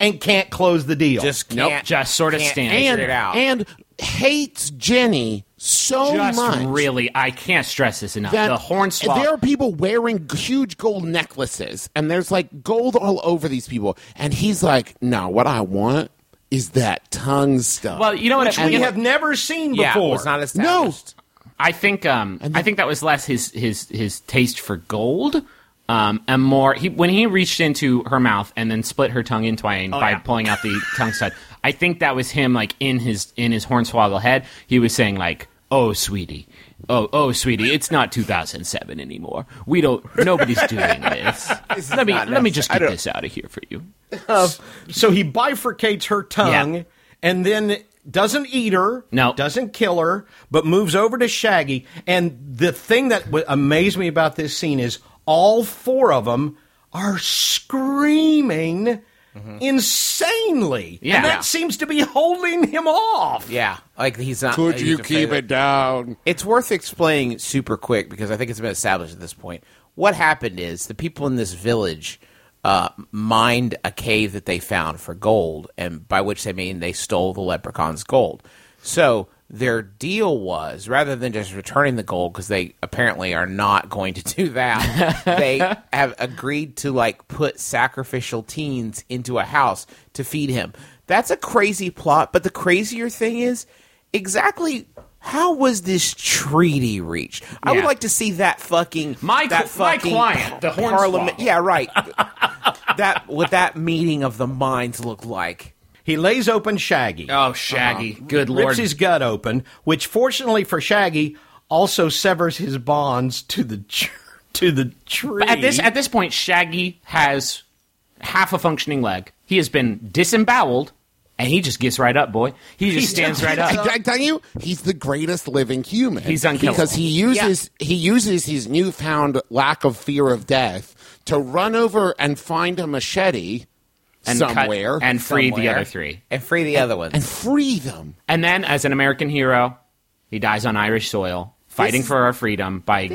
and can't close the deal. just Nope, can't, just sort of can't stands it out. and hates Jenny so just much. really. I can't stress this enough. that the hornswoggle. There are people wearing huge gold necklaces, and there's like gold all over these people. And he's like, "No, what I want is that tongue stuff." Well, you know what? which I, we you know have never seen before. it was not no, established. I think um, I think that was less his his his taste for gold, um, and more he when he reached into her mouth and then split her tongue in twain by yeah. pulling out the tongue stud. I think that was him like in his in his hornswoggle head. He was saying like, "Oh, sweetie." Oh, oh, sweetie! It's not 2007 anymore. We don't. Nobody's doing this. let me let me just get this out of here for you. Uh, so he bifurcates her tongue Yeah. and then doesn't eat her, No. doesn't kill her, but moves over to Shaggy. And the thing that w- amazed me about this scene is all four of them are screaming insanely. Yeah. And that Yeah. seems to be holding him off. Yeah, like he's not. could he's you keep of- it down? It's worth explaining super quick because I think it's been established at this point. What happened is the people in this village uh, mined a cave that they found for gold, and by which they mean they stole the leprechaun's gold. So their deal was rather than just returning the gold because they apparently are not going to do that, they have agreed to like put sacrificial teens into a house to feed him. That's a crazy plot, but the crazier thing is exactly how was this treaty reached? I would like to see that fucking My that cl- my client, the parliament. Yeah, right. that what that meeting of the minds look like. He lays open Shaggy. Oh, Shaggy! Uh-huh. Good rips lord! his gut open, which fortunately for Shaggy also severs his bonds to the tr- to the tree. But at this at this point, Shaggy has half a functioning leg. He has been disemboweled, and he just gets right up, boy. He just stands right up. I tell you, he's the greatest living human. He's unkillable. because he uses he uses his newfound lack of fear of death to run over and find a machete And cut- and free the other three. and free the other ones. and free them. And then, as an American hero, he dies on Irish soil, fighting This- for our freedom. By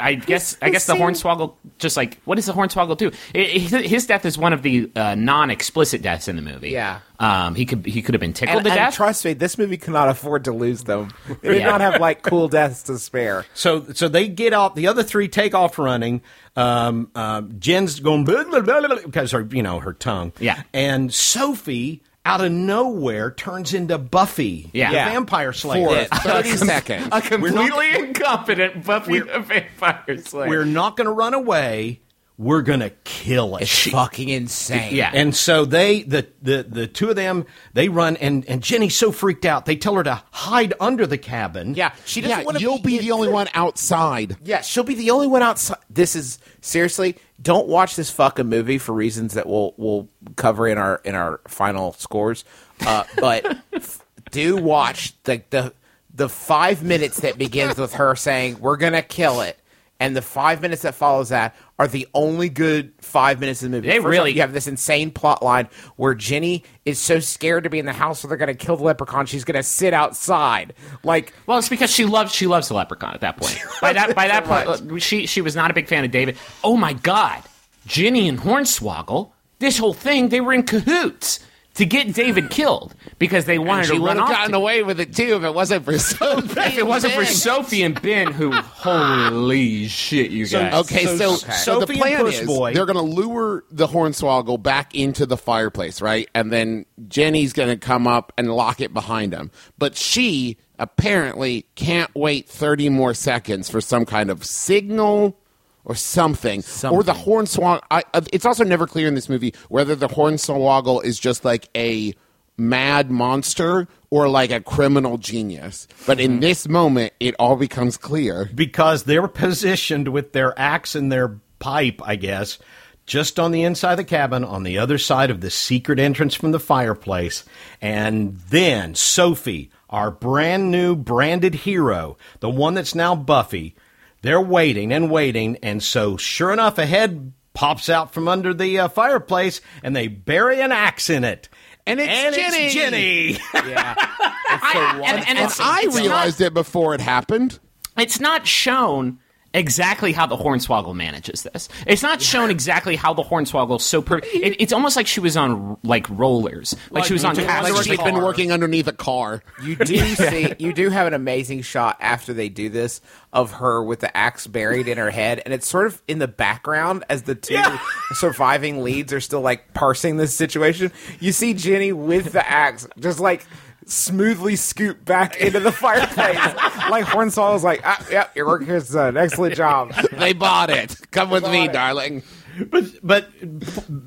I guess I guess the scene- hornswoggle just like what does the hornswoggle do? It, it- his death is one of the uh, non-explicit deaths in the movie. Yeah. um, he could he could have been tickled and, to and death. trust me, this movie cannot afford to lose them. They did Yeah. not have like cool deaths to spare. So so they get off. The other three take off running. Um, um, Jen's going blah, blah, blah, blah, because her you know her tongue. Yeah. And Sophie out of nowhere turns into Buffy, Yeah. the Yeah. vampire slayer. For thirty seconds. a completely not- incompetent Buffy the Vampire Slayer. We're not going to run away. We're going to kill it. It's fucking insane. Yeah. And so they, the, the, the two of them, they run, and, and Jenny's so freaked out, they tell her to hide under the cabin. Yeah, she doesn't Yeah, want to you'll be the only one outside. Yeah, she'll be the only one outside. This is seriously. Don't watch this fucking movie for reasons that we'll we'll cover in our in our final scores. Uh, but f- do watch the the the five minutes that begins with her saying we're gonna kill it, and the five minutes that follows that are the only good five minutes of the movie. They First off, really- you have this insane plot line where Jenny is so scared to be in the house, so they're gonna kill the leprechaun. She's gonna sit outside, like Well, it's because she loves she loves the leprechaun at that point. by that by that point, she she was not a big fan of David. Oh my God, Jenny and Hornswoggle, this whole thing they were in cahoots to get David killed because they wanted to run off. She to would run have off. gotten to- away with it too if it wasn't for Sophie. if it wasn't for Sophie and Ben, who holy shit, you guys. Okay, So- so, okay. so the Sophie and plan Puss is Boy- they're going to lure the hornswoggle back into the fireplace, right? And then Jenny's going to come up and lock it behind him. But she apparently can't wait 30 more seconds for some kind of signal or something. Or the hornswoggle. I, uh, it's also never clear in this movie whether the hornswoggle is just like a mad monster or like a criminal genius. But Mm-hmm. in this moment, it all becomes clear. because they're positioned with their axe and their pipe, I guess, just on the inside of the cabin, on the other side of the secret entrance from the fireplace. And then Sophie, our brand new branded hero, the one that's now Buffy, they're waiting and waiting. And so, sure enough, a head pops out from under the uh, fireplace and they bury an axe in it. And it's Jenny! Jenny. Yeah. It's the one- and, and it's, I it's not- realized it before it happened. it's not shown exactly how the hornswoggle manages this. It's not shown exactly how the hornswoggle so per- it, it's almost like she was on like rollers, like, she was on you do Like what she's the been car- working underneath a car. You do see, you do have an amazing shot after they do this of her with the axe buried in her head, and it's sort of in the background as the two Yeah. surviving leads are still like parsing this situation. You see Jenny with the axe just like smoothly scoop back into the fireplace, like Hornswoggle's like, ah, "Yep, your work here's done. Excellent job." they bought it. Come with me, it. darling. But but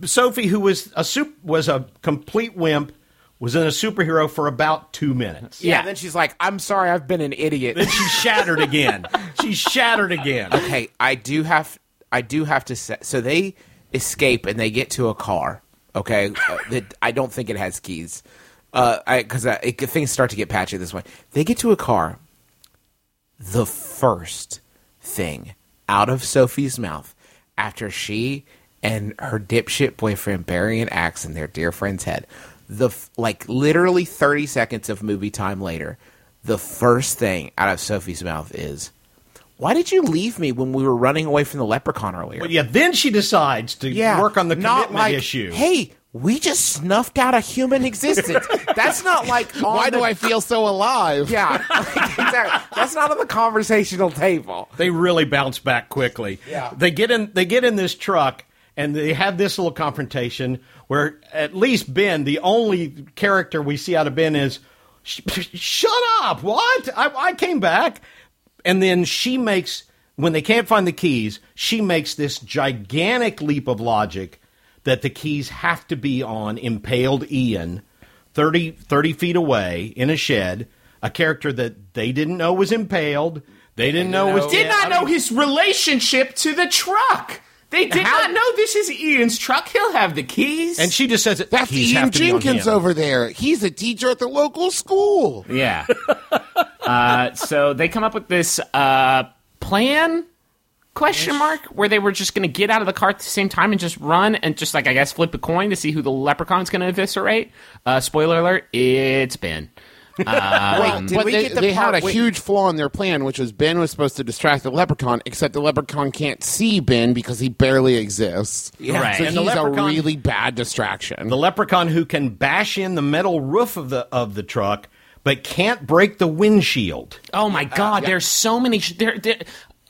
Sophie, who was a soup was a complete wimp, was in a superhero for about two minutes. Yeah. Yeah. And then she's like, "I'm sorry, I've been an idiot." Then she shattered again. She shattered again. okay, I do have I do have to say so they escape and they get to a car. Okay, uh, that I don't think it has keys. Uh, I because uh, things start to get patchy this way. They get to a car. The first thing out of Sophie's mouth after she and her dipshit boyfriend bury an axe in their dear friend's head, the f- like literally thirty seconds of movie time later, the first thing out of Sophie's mouth is, "Why did you leave me when we were running away from the leprechaun earlier?" But yeah, then she decides to yeah, work on the not commitment like, issue. Hey, we just snuffed out a human existence. That's not like on Why do the- I feel so alive? Yeah, like, exactly. That's not on the conversational table. they really bounce back quickly. Yeah. They get in they get in this truck and they have this little confrontation where at least Ben, the only character we see out of Ben is shut up. What? I, I came back. And then she makes when they can't find the keys, she makes this gigantic leap of logic that the keys have to be on impaled Ian 30, 30 feet away in a shed, a character that they didn't know was impaled. They didn't know was did dead. not I know mean, his relationship to the truck. They did How- not know this is Ian's truck. He'll have the keys. And she just says it. That's Ian have to be on Jenkins over there. He's a teacher at the local school. Yeah. uh, so they come up with this uh, plan question mark where they were just going to get out of the car at the same time and just run and just like I guess flip a coin to see who the leprechaun's going to eviscerate. Uh, spoiler alert: it's Ben. Wait, did we they, get the they part- had a wait, huge flaw in their plan, which was Ben was supposed to distract the leprechaun, except the leprechaun can't see Ben because he barely exists. Yeah. Right. So And he's a really bad distraction. The leprechaun who can bash in the metal roof of the of the truck, but can't break the windshield. Oh my god, there's so many. Sh- there, there,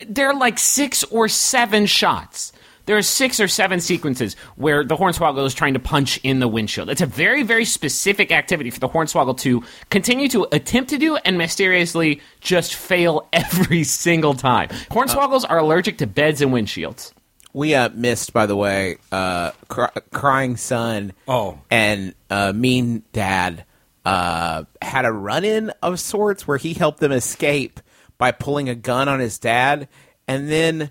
there are like six or seven shots. There are six or seven sequences where the hornswoggle is trying to punch in the windshield. It's a very, very specific activity for the hornswoggle to continue to attempt to do and mysteriously just fail every single time. Hornswoggles are allergic to beds and windshields. We uh, missed, by the way, uh, cry- crying son. Oh. and uh, mean dad uh, had a run-in of sorts where he helped them escape by pulling a gun on his dad, and then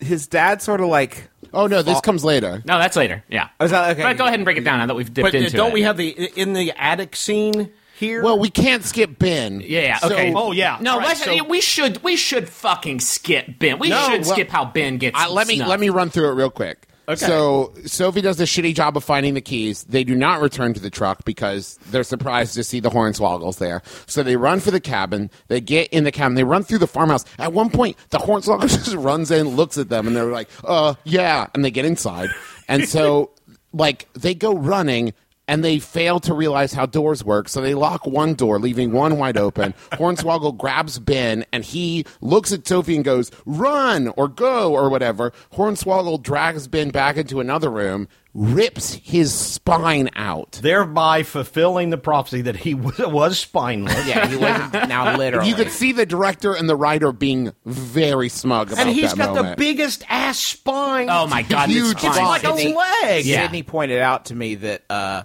his dad sort of like oh no, this comes later. No, that's later. Yeah. Oh, is that- okay. But go ahead and break it down now that we've dipped But uh, into don't it. we have the in the attic scene here? Well, we can't skip Ben. Yeah, yeah, So- okay. oh yeah. No, right, so- we should we should fucking skip Ben. We No, should well, skip how Ben gets. I, let me snuffed. let me run through it real quick. Okay. So Sophie does a shitty job of finding the keys. They do not return to the truck because they're surprised to see the hornswoggles there. So they run for the cabin. They get in the cabin. They run through the farmhouse. At one point, the hornswoggle just runs in, looks at them, and they're like, "Uh, yeah," and they get inside. And so, like, they go running. And they fail to realize how doors work, so they lock one door, leaving one wide open. Hornswoggle grabs Ben, and he looks at Sophie and goes, "Run or go or whatever." Hornswoggle drags Ben back into another room. rips his spine out. thereby fulfilling the prophecy that he was, was spineless. Yeah, he wasn't now literally. You could see the director and the writer being very smug about And he's that got moment. the biggest ass spine. Oh my god, Huge this It's spine. like a Sydney- leg. Yeah. Sydney pointed out to me that uh,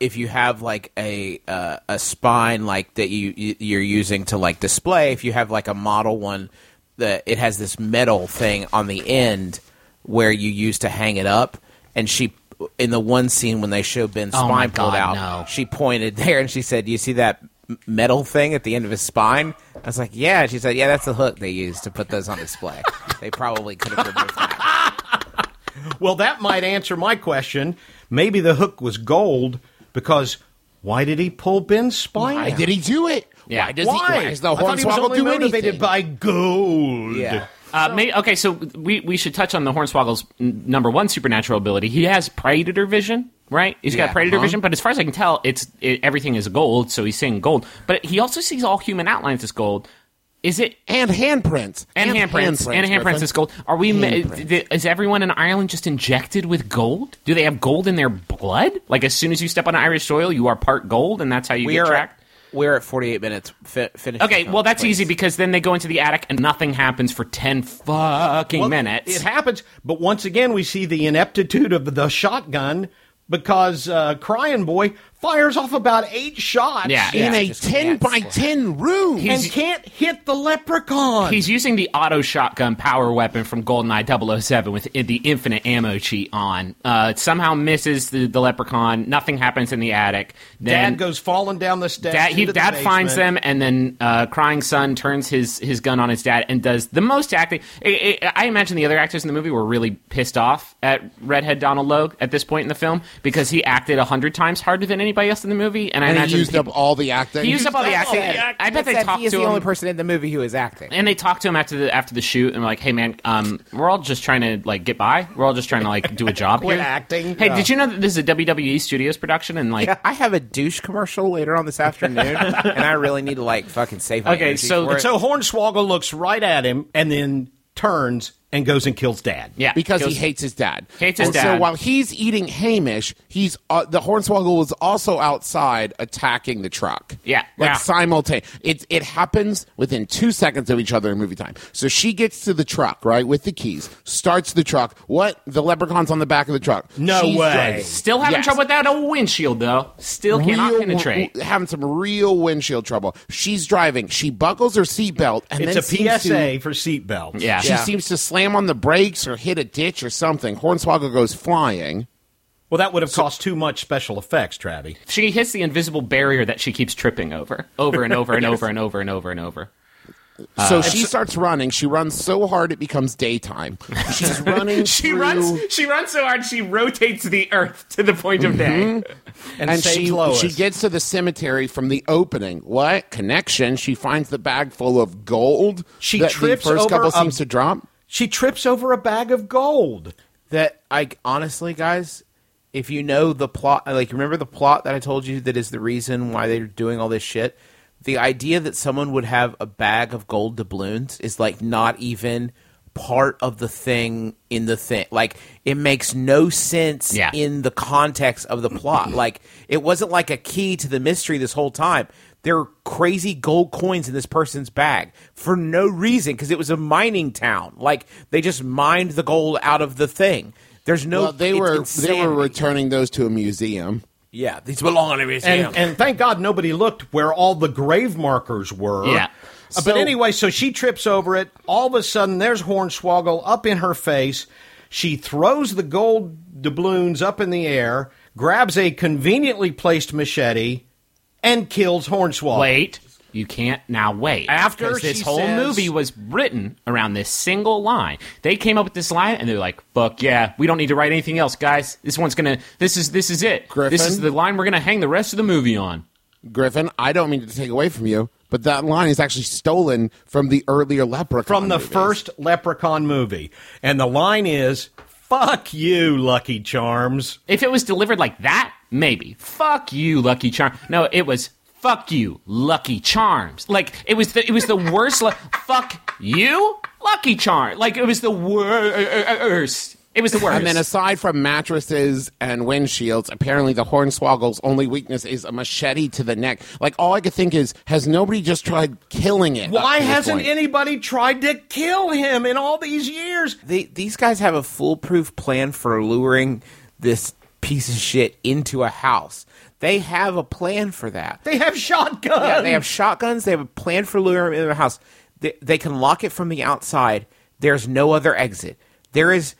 if you have like a uh, a spine like that you you- you're using to like display, if you have like a model one, that it has this metal thing on the end where you use to hang it up, and she. In the one scene when they show Ben's Oh my spine pulled out, no. she pointed there and she said, "You see that metal thing at the end of his spine?" I was like, "Yeah." She said, "Yeah, that's the hook they use to put those on display. they probably could have removed that." Well, that might answer my question. Maybe the hook was gold because why did he pull Ben's spine? Why out? did he do it? Yeah. Why does Why? he? Why does the I thought he was Hornswoggle only do motivated anything? by gold. Yeah. Uh, may, okay, so we, we should touch on the Hornswoggle's n- number one supernatural ability. He has predator vision, right? He's got predator uh-huh. vision, but as far as I can tell, it's it, everything is gold, so he's seeing gold. But he also sees all human outlines as gold. Is it and handprints and, handprints and handprints Griffin. is gold? Are we? ma- Handprints. th- Is everyone in Ireland just injected with gold? Do they have gold in their blood? Like as soon as you step on Irish soil, you are part gold, and that's how you we get tracked. we're at 48 minutes. Fi- finish. Okay, well that's please. easy because then they go into the attic and nothing happens for ten fucking Well, minutes. It happens, but once again, we see the ineptitude of the shotgun because uh, Crying Boy fires off about eight shots. Yeah, in yeah. a ten can't by score. ten room. and can't hit the leprechaun. He's using the auto shotgun power weapon from GoldenEye 007 with the infinite ammo cheat on. Uh, somehow misses the, the leprechaun. Nothing happens in the attic. Then Dad goes falling down the steps. Dad, he, into the finds them, and then uh, crying son turns his, his gun on his dad and does the most acting. I, imagine the other actors in the movie were really pissed off at Redhead Donald Logue at this point in the film because he acted a hundred times harder than anybody else in the movie, and I and he imagine used people- up all the acting. he used up all the acting. Yeah, I bet they said talked he is to the him. only person in the movie who is acting. And they talked to him after the after the shoot, and were like, "Hey, man, um, we're all just trying to like get by. We're all just trying to like do a job Quit here." acting. Hey, Yeah. did you know that this is a WWE Studios production? And like, I have a douche commercial later on this afternoon, and I really need to like fucking save my Okay, so- for it. So Hornswoggle looks right at him and then turns and goes and kills Dad. yeah, because goes- he hates his dad. Hates his and So while he's eating Hamish, he's uh, the Hornswoggle was also outside attacking the truck. Yeah. like Yeah. simultaneous. It it happens within two seconds of each other in movie time. So she gets to the truck right with the keys, starts the truck. What the leprechaun's on the back of the truck? No She's way. driving. Still having Yes. trouble without a windshield, though. Still cannot Real- penetrate. having some real windshield trouble. She's driving. She buckles her seatbelt and It's then a seems to- PSA for seatbelts. Yeah. She seems to slam on the brakes or hit a ditch or something. Hornswoggle goes flying. Well, that would have cost too much special effects, Travie. She hits the invisible barrier that she keeps tripping over, over and over and over and over and over and over. So uh, she starts running. She runs so hard it becomes daytime. She's running. She through- runs. She runs so hard she rotates the earth to the point of day. Mm-hmm. And, and she Lois. she gets to the cemetery from the opening. What connection? She finds the bag full of gold. She that trips the first over couple a- seems to drop. She trips over a bag of gold. that I honestly, guys, if you know the plot, like remember the plot that I told you that is the reason why they're doing all this shit. The idea that someone would have a bag of gold doubloons is like not even part of the thing in the thing. Like it makes no sense Yeah. in the context of the plot. like it wasn't like a key to the mystery this whole time. There are crazy gold coins in this person's bag for no reason because it was a mining town. Like they just mined the gold out of the thing. There's no. well, they it's were they were returning those to a museum. Yeah, these belong in a museum. And, and thank God nobody looked where all the grave markers were. Yeah. Uh, but anyway, so she trips over it. All of a sudden, there's Hornswoggle up in her face. She throws the gold doubloons up in the air, grabs a conveniently placed machete, and kills Hornswoggle. Wait, you can't now wait. After 'Cause this she whole says- movie was written around this single line. They came up with this line and they're like, "Fuck yeah, we don't need to write anything else, guys. This one's gonna. This is this is it. Griffin? This is the line we're gonna hang the rest of the movie on." Griffin, I don't mean to take away from you, but that line is actually stolen from the earlier Leprechaun. From the movies. first Leprechaun movie. And the line is, Fuck you, Lucky Charms. If it was delivered like that, maybe. Fuck you, Lucky Charm. No, it was fuck you, Lucky Charms. Like it was the it was the worst. Fuck you, Lucky Charm. Like it was the er, er, er, worst. It was the worst. And then aside from mattresses and windshields, apparently the Hornswoggle's only weakness is a machete to the neck. Like all I could think is, has nobody just tried killing it? Why up to this hasn't point? anybody tried to kill him in all these years? They, these guys have a foolproof plan for luring this piece of shit into a house. They have a plan for that. They have shotguns. Yeah, they have shotguns. They have a plan for luring him into the house. They, they can lock it from the outside. There's no other exit. There is.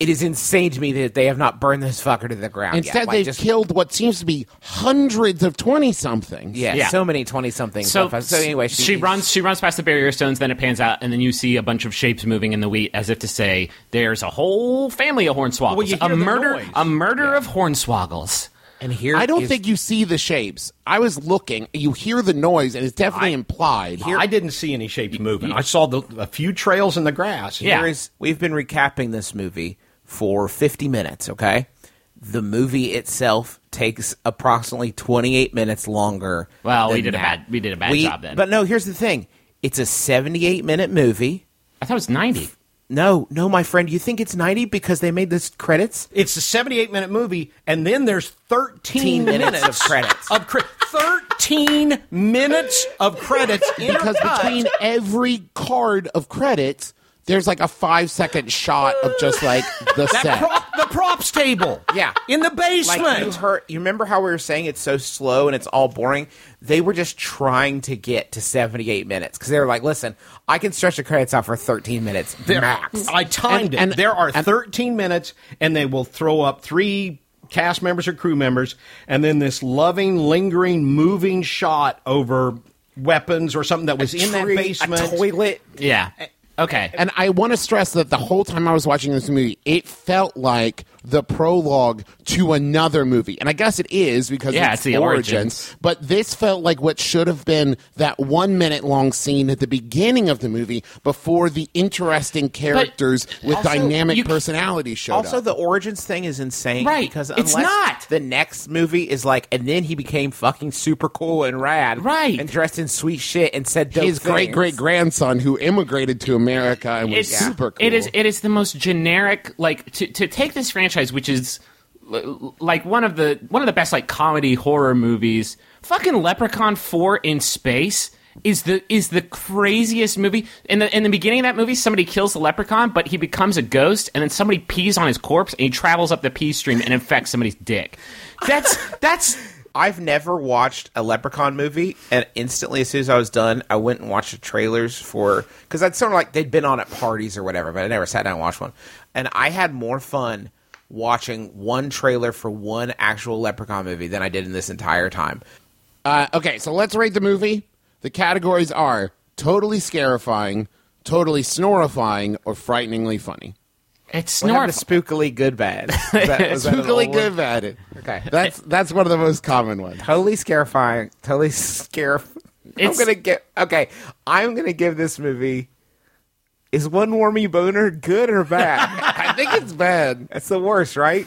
It is insane to me that they have not burned this fucker to the ground. Instead, Like, they've just- killed what seems to be hundreds of twenty somethings. Yeah, Yeah. so many twenty somethings. So, so anyway, she, runs. She runs past the barrier stones. Then it pans out, and then you see a bunch of shapes moving in the wheat, as if to say, "There's a whole family of hornswoggles. Well, you a hear the murder, noise. a murder of hornswoggles." and here I don't is- think you see the shapes. I was looking. You hear the noise, and it's definitely implied. I didn't see any shapes moving. I saw the, a few trails in the grass. Yeah. Here is we've been recapping this movie for 50 minutes, okay? The movie itself takes approximately 28 minutes longer. Well, we than did a bad- we did a bad We- job then. But no, here's the thing. It's a 78 minute movie. I thought it was ninety. No, no, my friend, you think it's 90 because they made this credits? It's a 78 minute movie, and then there's 13 minutes minutes of credits. Of cre- 13 minutes of credits because between every card of credits, there's like a five second shot of just like the set. prop, the props table. Yeah. In the basement. Like you heard, you remember how we were saying it's so slow and it's all boring? They were just trying to get to 78 minutes because they were like, listen, I can stretch the credits out for 13 minutes There- max. I timed And- it. and- there are and- 13 minutes, and they will throw up three cast members or crew members, and then this loving, lingering, moving shot over weapons or something that was in that basement. toilet. Yeah. Okay. And I want to stress that the whole time I was watching this movie, it felt like the prologue to another movie. And I guess it is because Yeah, it's, it's the origins. But this felt like what should have been that one minute long scene at the beginning of the movie before the interesting characters with also, dynamic you- personalities showed Also, up. the origins thing is insane. Right. Because It's not. The next movie is like, and then he became fucking super cool and rad. Right. And dressed in sweet shit and said dope His great great grandson who immigrated to America and was it's super cool. It is. It is the most generic. Like to to take this franchise, which is l- like one of the one of the best like comedy horror movies. Fucking Leprechaun Four in space is the is the craziest movie. In the in the beginning of that movie, somebody kills the leprechaun, but he becomes a ghost, and then somebody pees on his corpse, and he travels up the pee stream and infects somebody's dick. That's that's. I've never watched a Leprechaun movie, and instantly, as soon as I was done, I went and watched the trailers for because that's sort of like they'd been on at parties or whatever, but I never sat down and watched one. And I had more fun watching one trailer for one actual Leprechaun movie than I did in this entire time. Uh, okay, so let's rate the movie. The categories are totally scarifying, totally snorifying, or frighteningly funny. It's snort. to spookily good bad? That- was that an Spookily old one? good bad. Okay. That's that's one of the most common ones. totally scarifying, totally scare. I'm It's- gonna get okay. I'm gonna give this movie. Is one warmy boner good or bad? I think it's bad. That's the worst, right?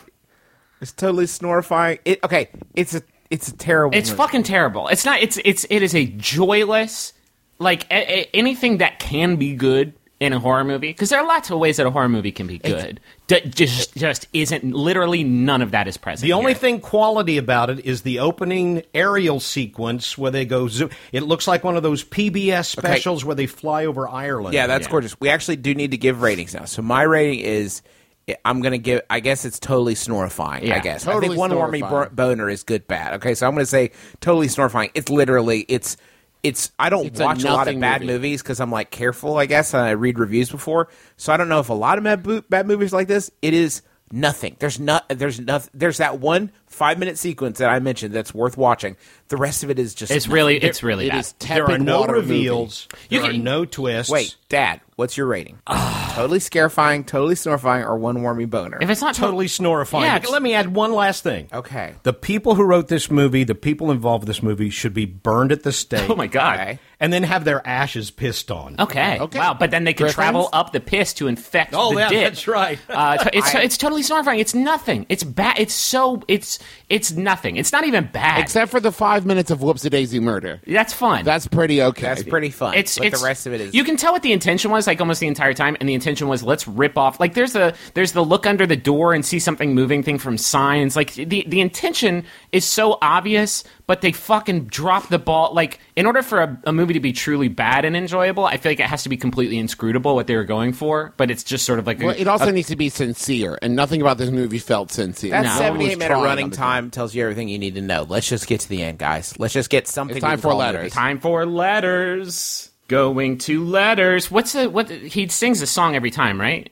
It's totally snorifying. It okay. It's a it's a terrible. It's movie. fucking terrible. It's not. It's it's it is a joyless like a, a- anything that can be good in a horror movie because there are lots of ways that a horror movie can be good. D- just just isn't literally none of that is present. The only here. thing quality about it is the opening aerial sequence where they go zoom. It looks like one of those PBS specials where they fly over Ireland. Yeah, that's Yeah. gorgeous. We actually do need to give ratings now. So my rating is. Eh, I'm gonna give. I guess it's totally snorifying. Yeah, I Yeah, guess. I totally think one warmy snorifying. bo- boner is good bad. Okay, so I'm gonna say totally snorifying. It's literally it's it's. I don't It's watch a, lot of bad movie. movies because I'm like careful. I guess and I read reviews before, so I don't know if a lot of bad, bad movies like this. It is nothing. There's not. There's nothing. There's that one five minute sequence that I mentioned that's worth watching. The rest of it is just. it's really it's really It bad. is There are no water movie. reveals. You There are can- no twists. Wait, Dad, what's your rating? totally scarifying, totally snorifying, or one warmy boner? if it's not Totally snorifying. Yeah, Let me add one last thing. Okay. The people who wrote this movie, the people involved with this movie, should be burned at the stake. Oh my god. Okay. And then have their ashes pissed on. Okay. Okay. Wow. But then they can Griffins? travel up the piss to infect Oh, the yeah, dick. that's right. Uh, it's I- it's totally snorifying. It's nothing. It's bad. It's so it's it's nothing. It's not even bad. Except for the five minutes of whoopsie daisy murder. that's fun. That's pretty okay. That's pretty fun. it's but it's the rest of it is. You can tell what the intention was. like almost the entire time, and the intention was let's rip off. Like there's a there's the look under the door and see something moving thing from signs. Like the the intention is so obvious, but they fucking drop the ball. Like in order for a, a movie to be truly bad and enjoyable, I feel like it has to be completely inscrutable what they were going for. But it's just sort of like a, Well, it also a- needs to be sincere, and nothing about this movie felt sincere. That No one 78 minute running on the time tells you everything you need to know. Let's just get to the end, guys. Let's just get something. It's time for letters. movie. Time for letters. Going to letters. What's the what? He sings a song every time, right?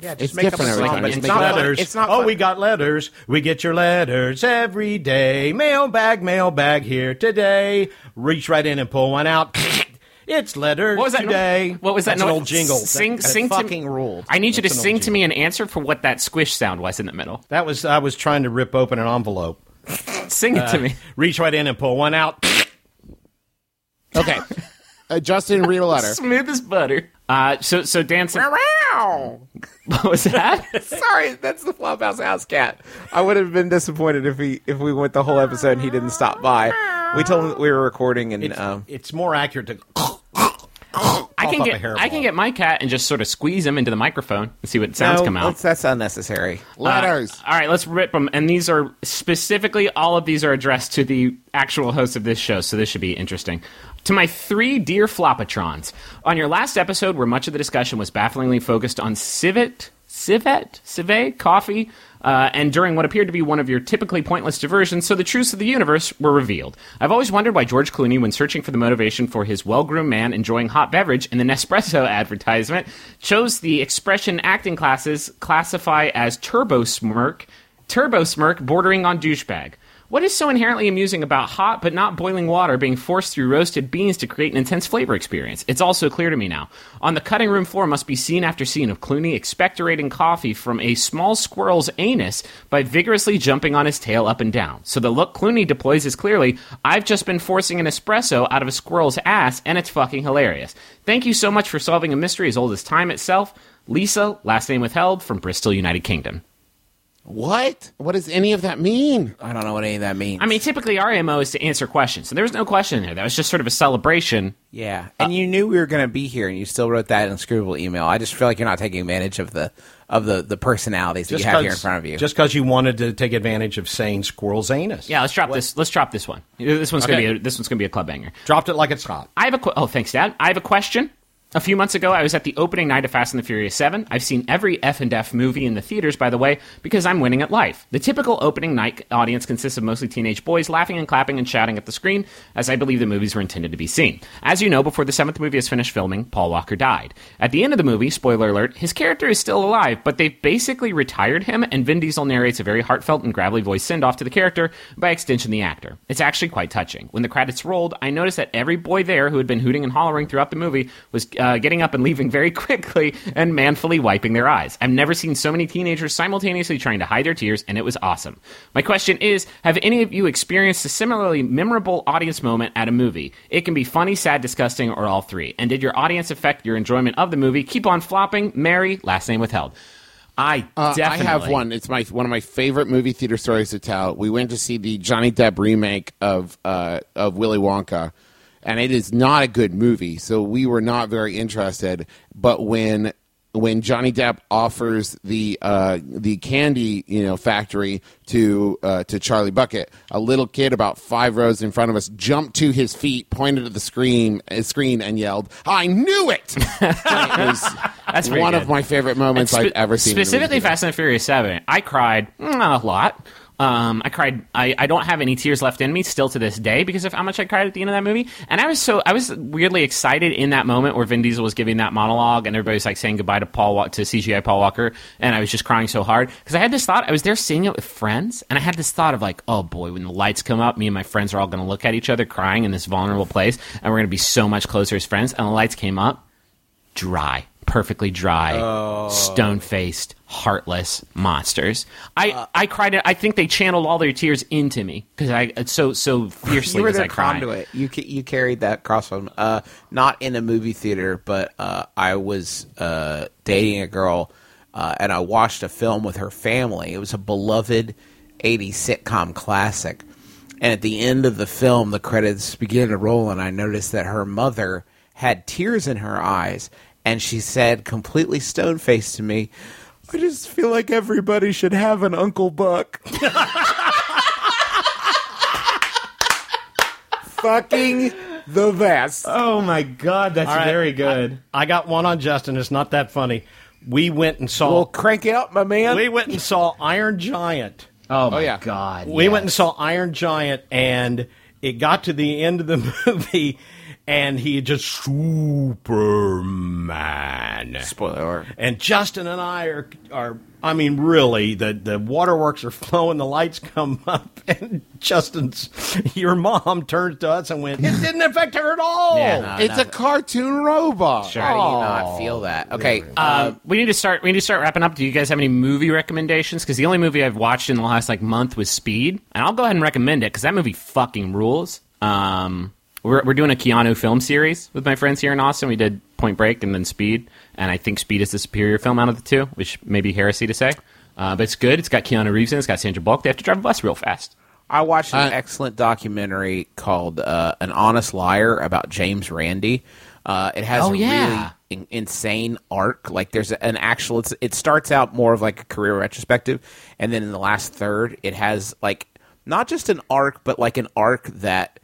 Yeah, It's different every time. but It's it's not not fun. letters. It's not. oh, fun. we got letters. We get your letters every day. Mailbag, mailbag here today. Reach right in and pull one out. it's letters What was that? today. What was that? That's an old jingle. Sing, That- sing to fucking ruled. I need you to That's an sing to me an answer for what that squish sound was in the middle. That was I was trying to rip open an envelope. Sing it to me. Reach right in and pull one out. Okay. Uh, Justin, read a letter. Smooth as butter. Uh, so so dancing. what was that? Sorry, that's the Flophouse house cat. I would have been disappointed if he if we went the whole episode and he didn't stop by. We told him that we were recording and It's, um, it's more accurate to. I can get. I can get my cat and just sort of squeeze him into the microphone and see what sounds no, come out. that's- That's unnecessary. Letters. Uh, all right, let's rip them. And these are specifically, all of these are addressed to the actual host of this show, so this should be interesting. To my three dear Flopatrons, on your last episode, where much of the discussion was bafflingly focused on civet, civet, civet coffee, uh, and during what appeared to be one of your typically pointless diversions, so the truths of the universe were revealed. I've always wondered why George Clooney, when searching for the motivation for his well-groomed man enjoying hot beverage in the Nespresso advertisement, chose the expression acting classes classify as turbo smirk, turbo smirk bordering on douchebag. What is so inherently amusing about hot but not boiling water being forced through roasted beans to create an intense flavor experience? It's also clear to me now. On the cutting room floor must be scene after scene of Clooney expectorating coffee from a small squirrel's anus by vigorously jumping on his tail up and down. So the look Clooney deploys is clearly, I've just been forcing an espresso out of a squirrel's ass, and it's fucking hilarious. Thank you so much for solving a mystery as old as time itself. Lisa, last name withheld, from Bristol, United Kingdom. What? What does any of that mean? I don't know what any of that means. I mean, typically our MO is to answer questions. So there was no question in there. That was just sort of a celebration. yeah, and you knew we were going to be here, and you still wrote that inscrutable email. I just feel like you're not taking advantage of the of the the personalities that you have here in front of you. Just because you wanted to take advantage of saying squirrel's anus. Yeah, let's drop this. Let's drop this one. This one's gonna be a, this one's gonna be a club banger. Dropped it like it's hot. I have a qu- oh thanks Dad. I have a question. A few months ago, I was at the opening night of Fast and the Furious 7. I've seen every F and F movie in the theaters, by the way, because I'm winning at life. The typical opening night audience consists of mostly teenage boys laughing and clapping and shouting at the screen, as I believe the movies were intended to be seen. As you know, before the seventh movie is finished filming, Paul Walker died. At the end of the movie, spoiler alert, his character is still alive, but they've basically retired him, and Vin Diesel narrates a very heartfelt and gravelly voice send off to the character, by extension, the actor. It's actually quite touching. When the credits rolled, I noticed that every boy there who had been hooting and hollering throughout the movie was uh, uh, getting up and leaving very quickly and manfully wiping their eyes. I've never seen so many teenagers simultaneously trying to hide their tears, and it was awesome. My question is Have any of you experienced a similarly memorable audience moment at a movie? It can be funny, sad, disgusting, or all three. And did your audience affect your enjoyment of the movie? Keep on flopping. Mary, last name withheld. I Uh, definitely I have one. It's my one of my favorite movie theater stories to tell. We went to see the Johnny Depp remake of uh, of Willy Wonka, and it is not a good movie. So we were not very interested. But when when Johnny Depp offers the uh, the candy you know factory to uh, to Charlie Bucket, a little kid about five rows in front of us jumped to his feet, pointed at the screen uh, screen, and yelled, "I knew it!" it was That's one good. of my favorite moments I've ever seen. Specifically. Fast and Furious Seven. I cried mm, a lot. Um, I cried. I, I don't have any tears left in me still to this day because of how much I cried at the end of that movie. And I was so I was weirdly excited in that moment where Vin Diesel was giving that monologue and everybody's like saying goodbye to Paul to CGI Paul Walker, and I was just crying so hard because I had this thought. I was there seeing it with friends, and I had this thought of like, oh boy, when the lights come up, me and my friends are all going to look at each other crying in this vulnerable place, and we're going to be so much closer as friends. And the lights came up, dry, perfectly dry, stone faced, heartless monsters. I I cried. I think they channeled all their tears into me because I so so fiercely you were their I cried. conduit. You ca- you carried that cross from uh, not in a movie theater, but uh, I was uh, dating a girl, uh, and I watched a film with her family. It was a beloved '80s sitcom classic, and at the end of the film, the credits began to roll, and I noticed that her mother had tears in her eyes. And she said, completely stone faced to me, "I just feel like everybody should have an Uncle Buck." Fucking the best. Oh my god, that's All right. very good. I got one on Justin. It's not that funny. We went and saw. Well, crank it up, my man. we went and saw Iron Giant. oh my oh, yeah. god. We yes. went and saw Iron Giant, and it got to the end of the movie, and he just Superman. Spoiler alert. And Justin and I are are I mean really the the waterworks are flowing, the lights come up, and Justin's your mom turns to us and went, It didn't affect her at all. Yeah, no. it's a cartoon robot. How do you not feel that? Okay, Um, we need to start. We need to start wrapping up. Do you guys have any movie recommendations? Because the only movie I've watched in the last like month was Speed, and I'll go ahead and recommend it because that movie fucking rules. Um, we're we're doing a Keanu film series with my friends here in Austin. We did Point Break and then Speed, and I think Speed is the superior film out of the two, which may be heresy to say, uh, but it's good. It's got Keanu Reeves in. it. It's got Sandra Bullock. They have to drive a bus real fast. I watched an Uh, excellent documentary called uh, "An Honest Liar" about James Randi. Uh, it has Oh, a yeah. really in- insane arc. Like there's an actual. It's, it starts out more of like a career retrospective, and then in the last third, it has like not just an arc, but like an arc that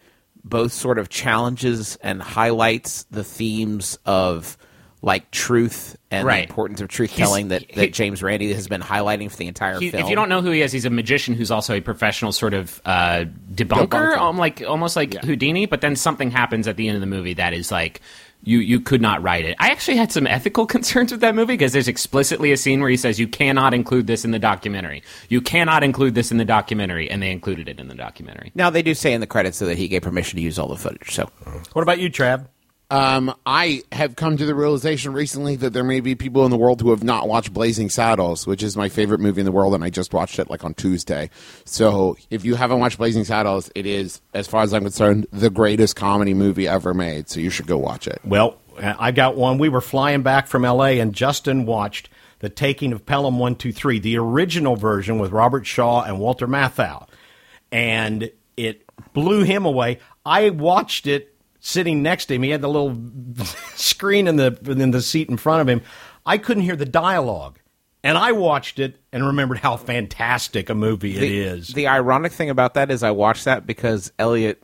both sort of challenges and highlights the themes of like truth and Right. the importance of truth telling that, he- that James Randi has been highlighting for the entire He, film. if you don't know who he is, he's a magician who's also a professional sort of uh, debunker, Debunker. um, like almost like Houdini. But then something happens at the end of the movie that is like you you could not write it. I actually had some ethical concerns with that movie because there's explicitly a scene where he says you cannot include this in the documentary. You cannot include this in the documentary, and they included it in the documentary. now they do say in the credits though, that he gave permission to use all the footage. So What about you, Trav? Um, I have come to the realization recently that there may be people in the world who have not watched Blazing Saddles, which is my favorite movie in the world, and I just watched it like on Tuesday. So if you haven't watched Blazing Saddles, it is, as far as I'm concerned, the greatest comedy movie ever made. So you should go watch it. Well, I got one. We were flying back from L.A. and Justin watched The Taking of Pelham 123, the original version with Robert Shaw and Walter Matthau. And it blew him away. I watched it sitting next to him. He had the little screen in the in the seat in front of him. I couldn't hear the dialogue. And I watched it and remembered how fantastic a movie it the, is. The ironic thing about that is I watched that because Elliott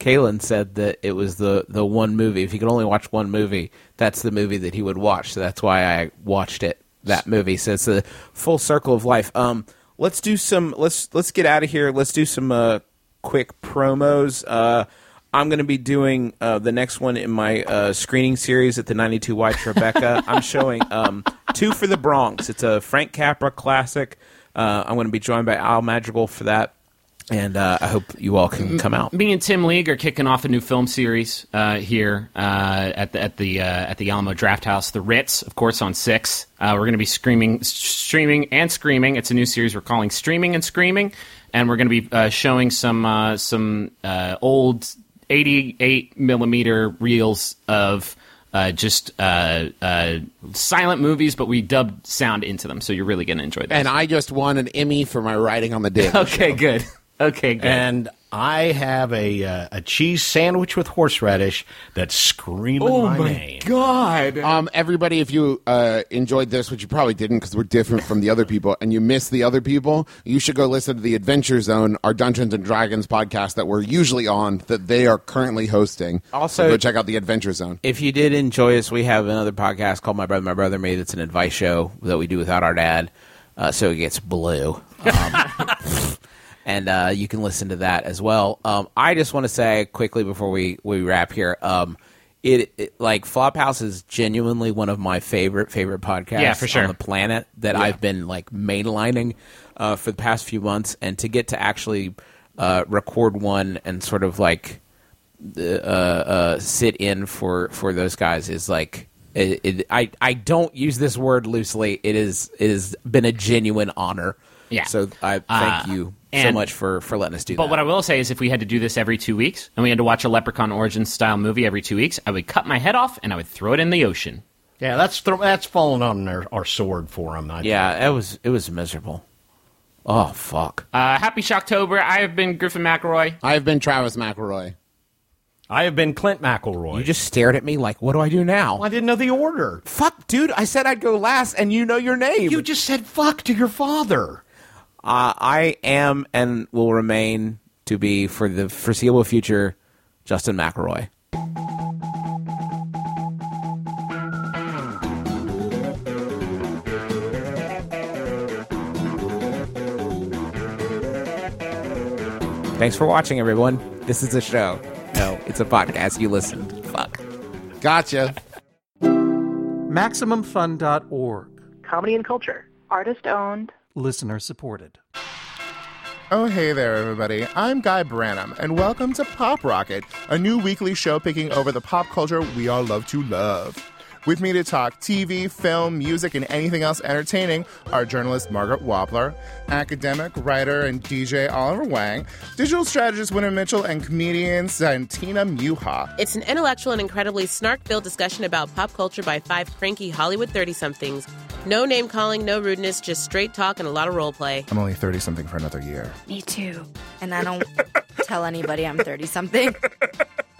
Kalan said that it was the, the one movie. If he could only watch one movie, that's the movie that he would watch. So that's why I watched it. That movie. So it's a full circle of life. Um, let's do some. Let's let's get out of here. Let's do some uh, quick promos. Uh, I'm going to be doing uh, the next one in my uh, screening series at the 92 Y Tribeca. I'm showing um, Two for the Bronx. It's a Frank Capra classic. Uh, I'm going to be joined by Al Madrigal for that, and uh, I hope you all can come out. Me and Tim League are kicking off a new film series uh, here uh, at the at the at the Alamo Drafthouse, the Ritz, of course, on six. We're going to be screaming, streaming, and screaming. It's a new series we're calling "Streaming and Screaming," and we're going to be showing some some old 88 millimeter reels of. Uh, just uh, uh, silent movies, but we dubbed sound into them, so you're really going to enjoy that. And I just won an Emmy for my writing on the dick. okay, good. Okay, good. and I have a uh, a cheese sandwich with horseradish that's screaming oh my, my name. god! Um, everybody, if you uh, enjoyed this, which you probably didn't because we're different from the other people, and you missed the other people, you should go listen to the Adventure Zone, our Dungeons and Dragons podcast that we're usually on, that they are currently hosting. Also- So go check out the Adventure Zone. If you did enjoy us, we have another podcast called My Brother, My Brother Me. That's an advice show that we do without our dad, uh, so it gets blue. Um, and uh, you can listen to that as well. Um, I just want to say quickly before we, we wrap here, um, it, it like Flophouse is genuinely one of my favorite favorite podcasts Yeah, for sure. on the planet that I've been like mainlining uh, for the past few months, and to get to actually uh, record one and sort of like uh, uh, sit in for for those guys is like it, it, I I don't use this word loosely. It is it has been a genuine honor. Yeah. So I thank Uh, you so and- much for for letting us do But that. But what I will say is, if we had to do this every two weeks, and we had to watch a Leprechaun origin style movie every two weeks, I would cut my head off and I would throw it in the ocean. Yeah, that's th- that's fallen on our, our sword for him. I yeah, it was it was miserable. Oh fuck. Uh, happy Shocktober! I have been Griffin McElroy. I've been Travis McElroy. I have been Clint McElroy. You just stared at me like, what do I do now? I didn't know the order. Fuck, dude, I said I'd go last and you know your name. You just said fuck to your father. Uh, I am and will remain to be for the foreseeable future Justin McElroy. Thanks for watching, everyone. This is a show. No, it's a podcast. You listened. Fuck. Gotcha. MaximumFun.org. Comedy and culture. Artist owned. Listener supported. Oh, hey there, everybody. I'm Guy Branum, and welcome to Pop Rocket, a new weekly show picking over the pop culture we all love to love. With me to talk TV, film, music, and anything else entertaining are journalist Margaret Wappler, academic, writer, and DJ Oliver Wang, digital strategist Wynter Mitchell, and comedian Santina Muha. It's an intellectual and incredibly snark filled discussion about pop culture by five cranky Hollywood 30 somethings. No name calling, no rudeness, just straight talk and a lot of role play. I'm only 30 something for another year. Me too. And I don't tell anybody I'm 30 something.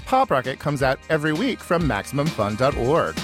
Pop Rocket comes out every week from MaximumFun.org.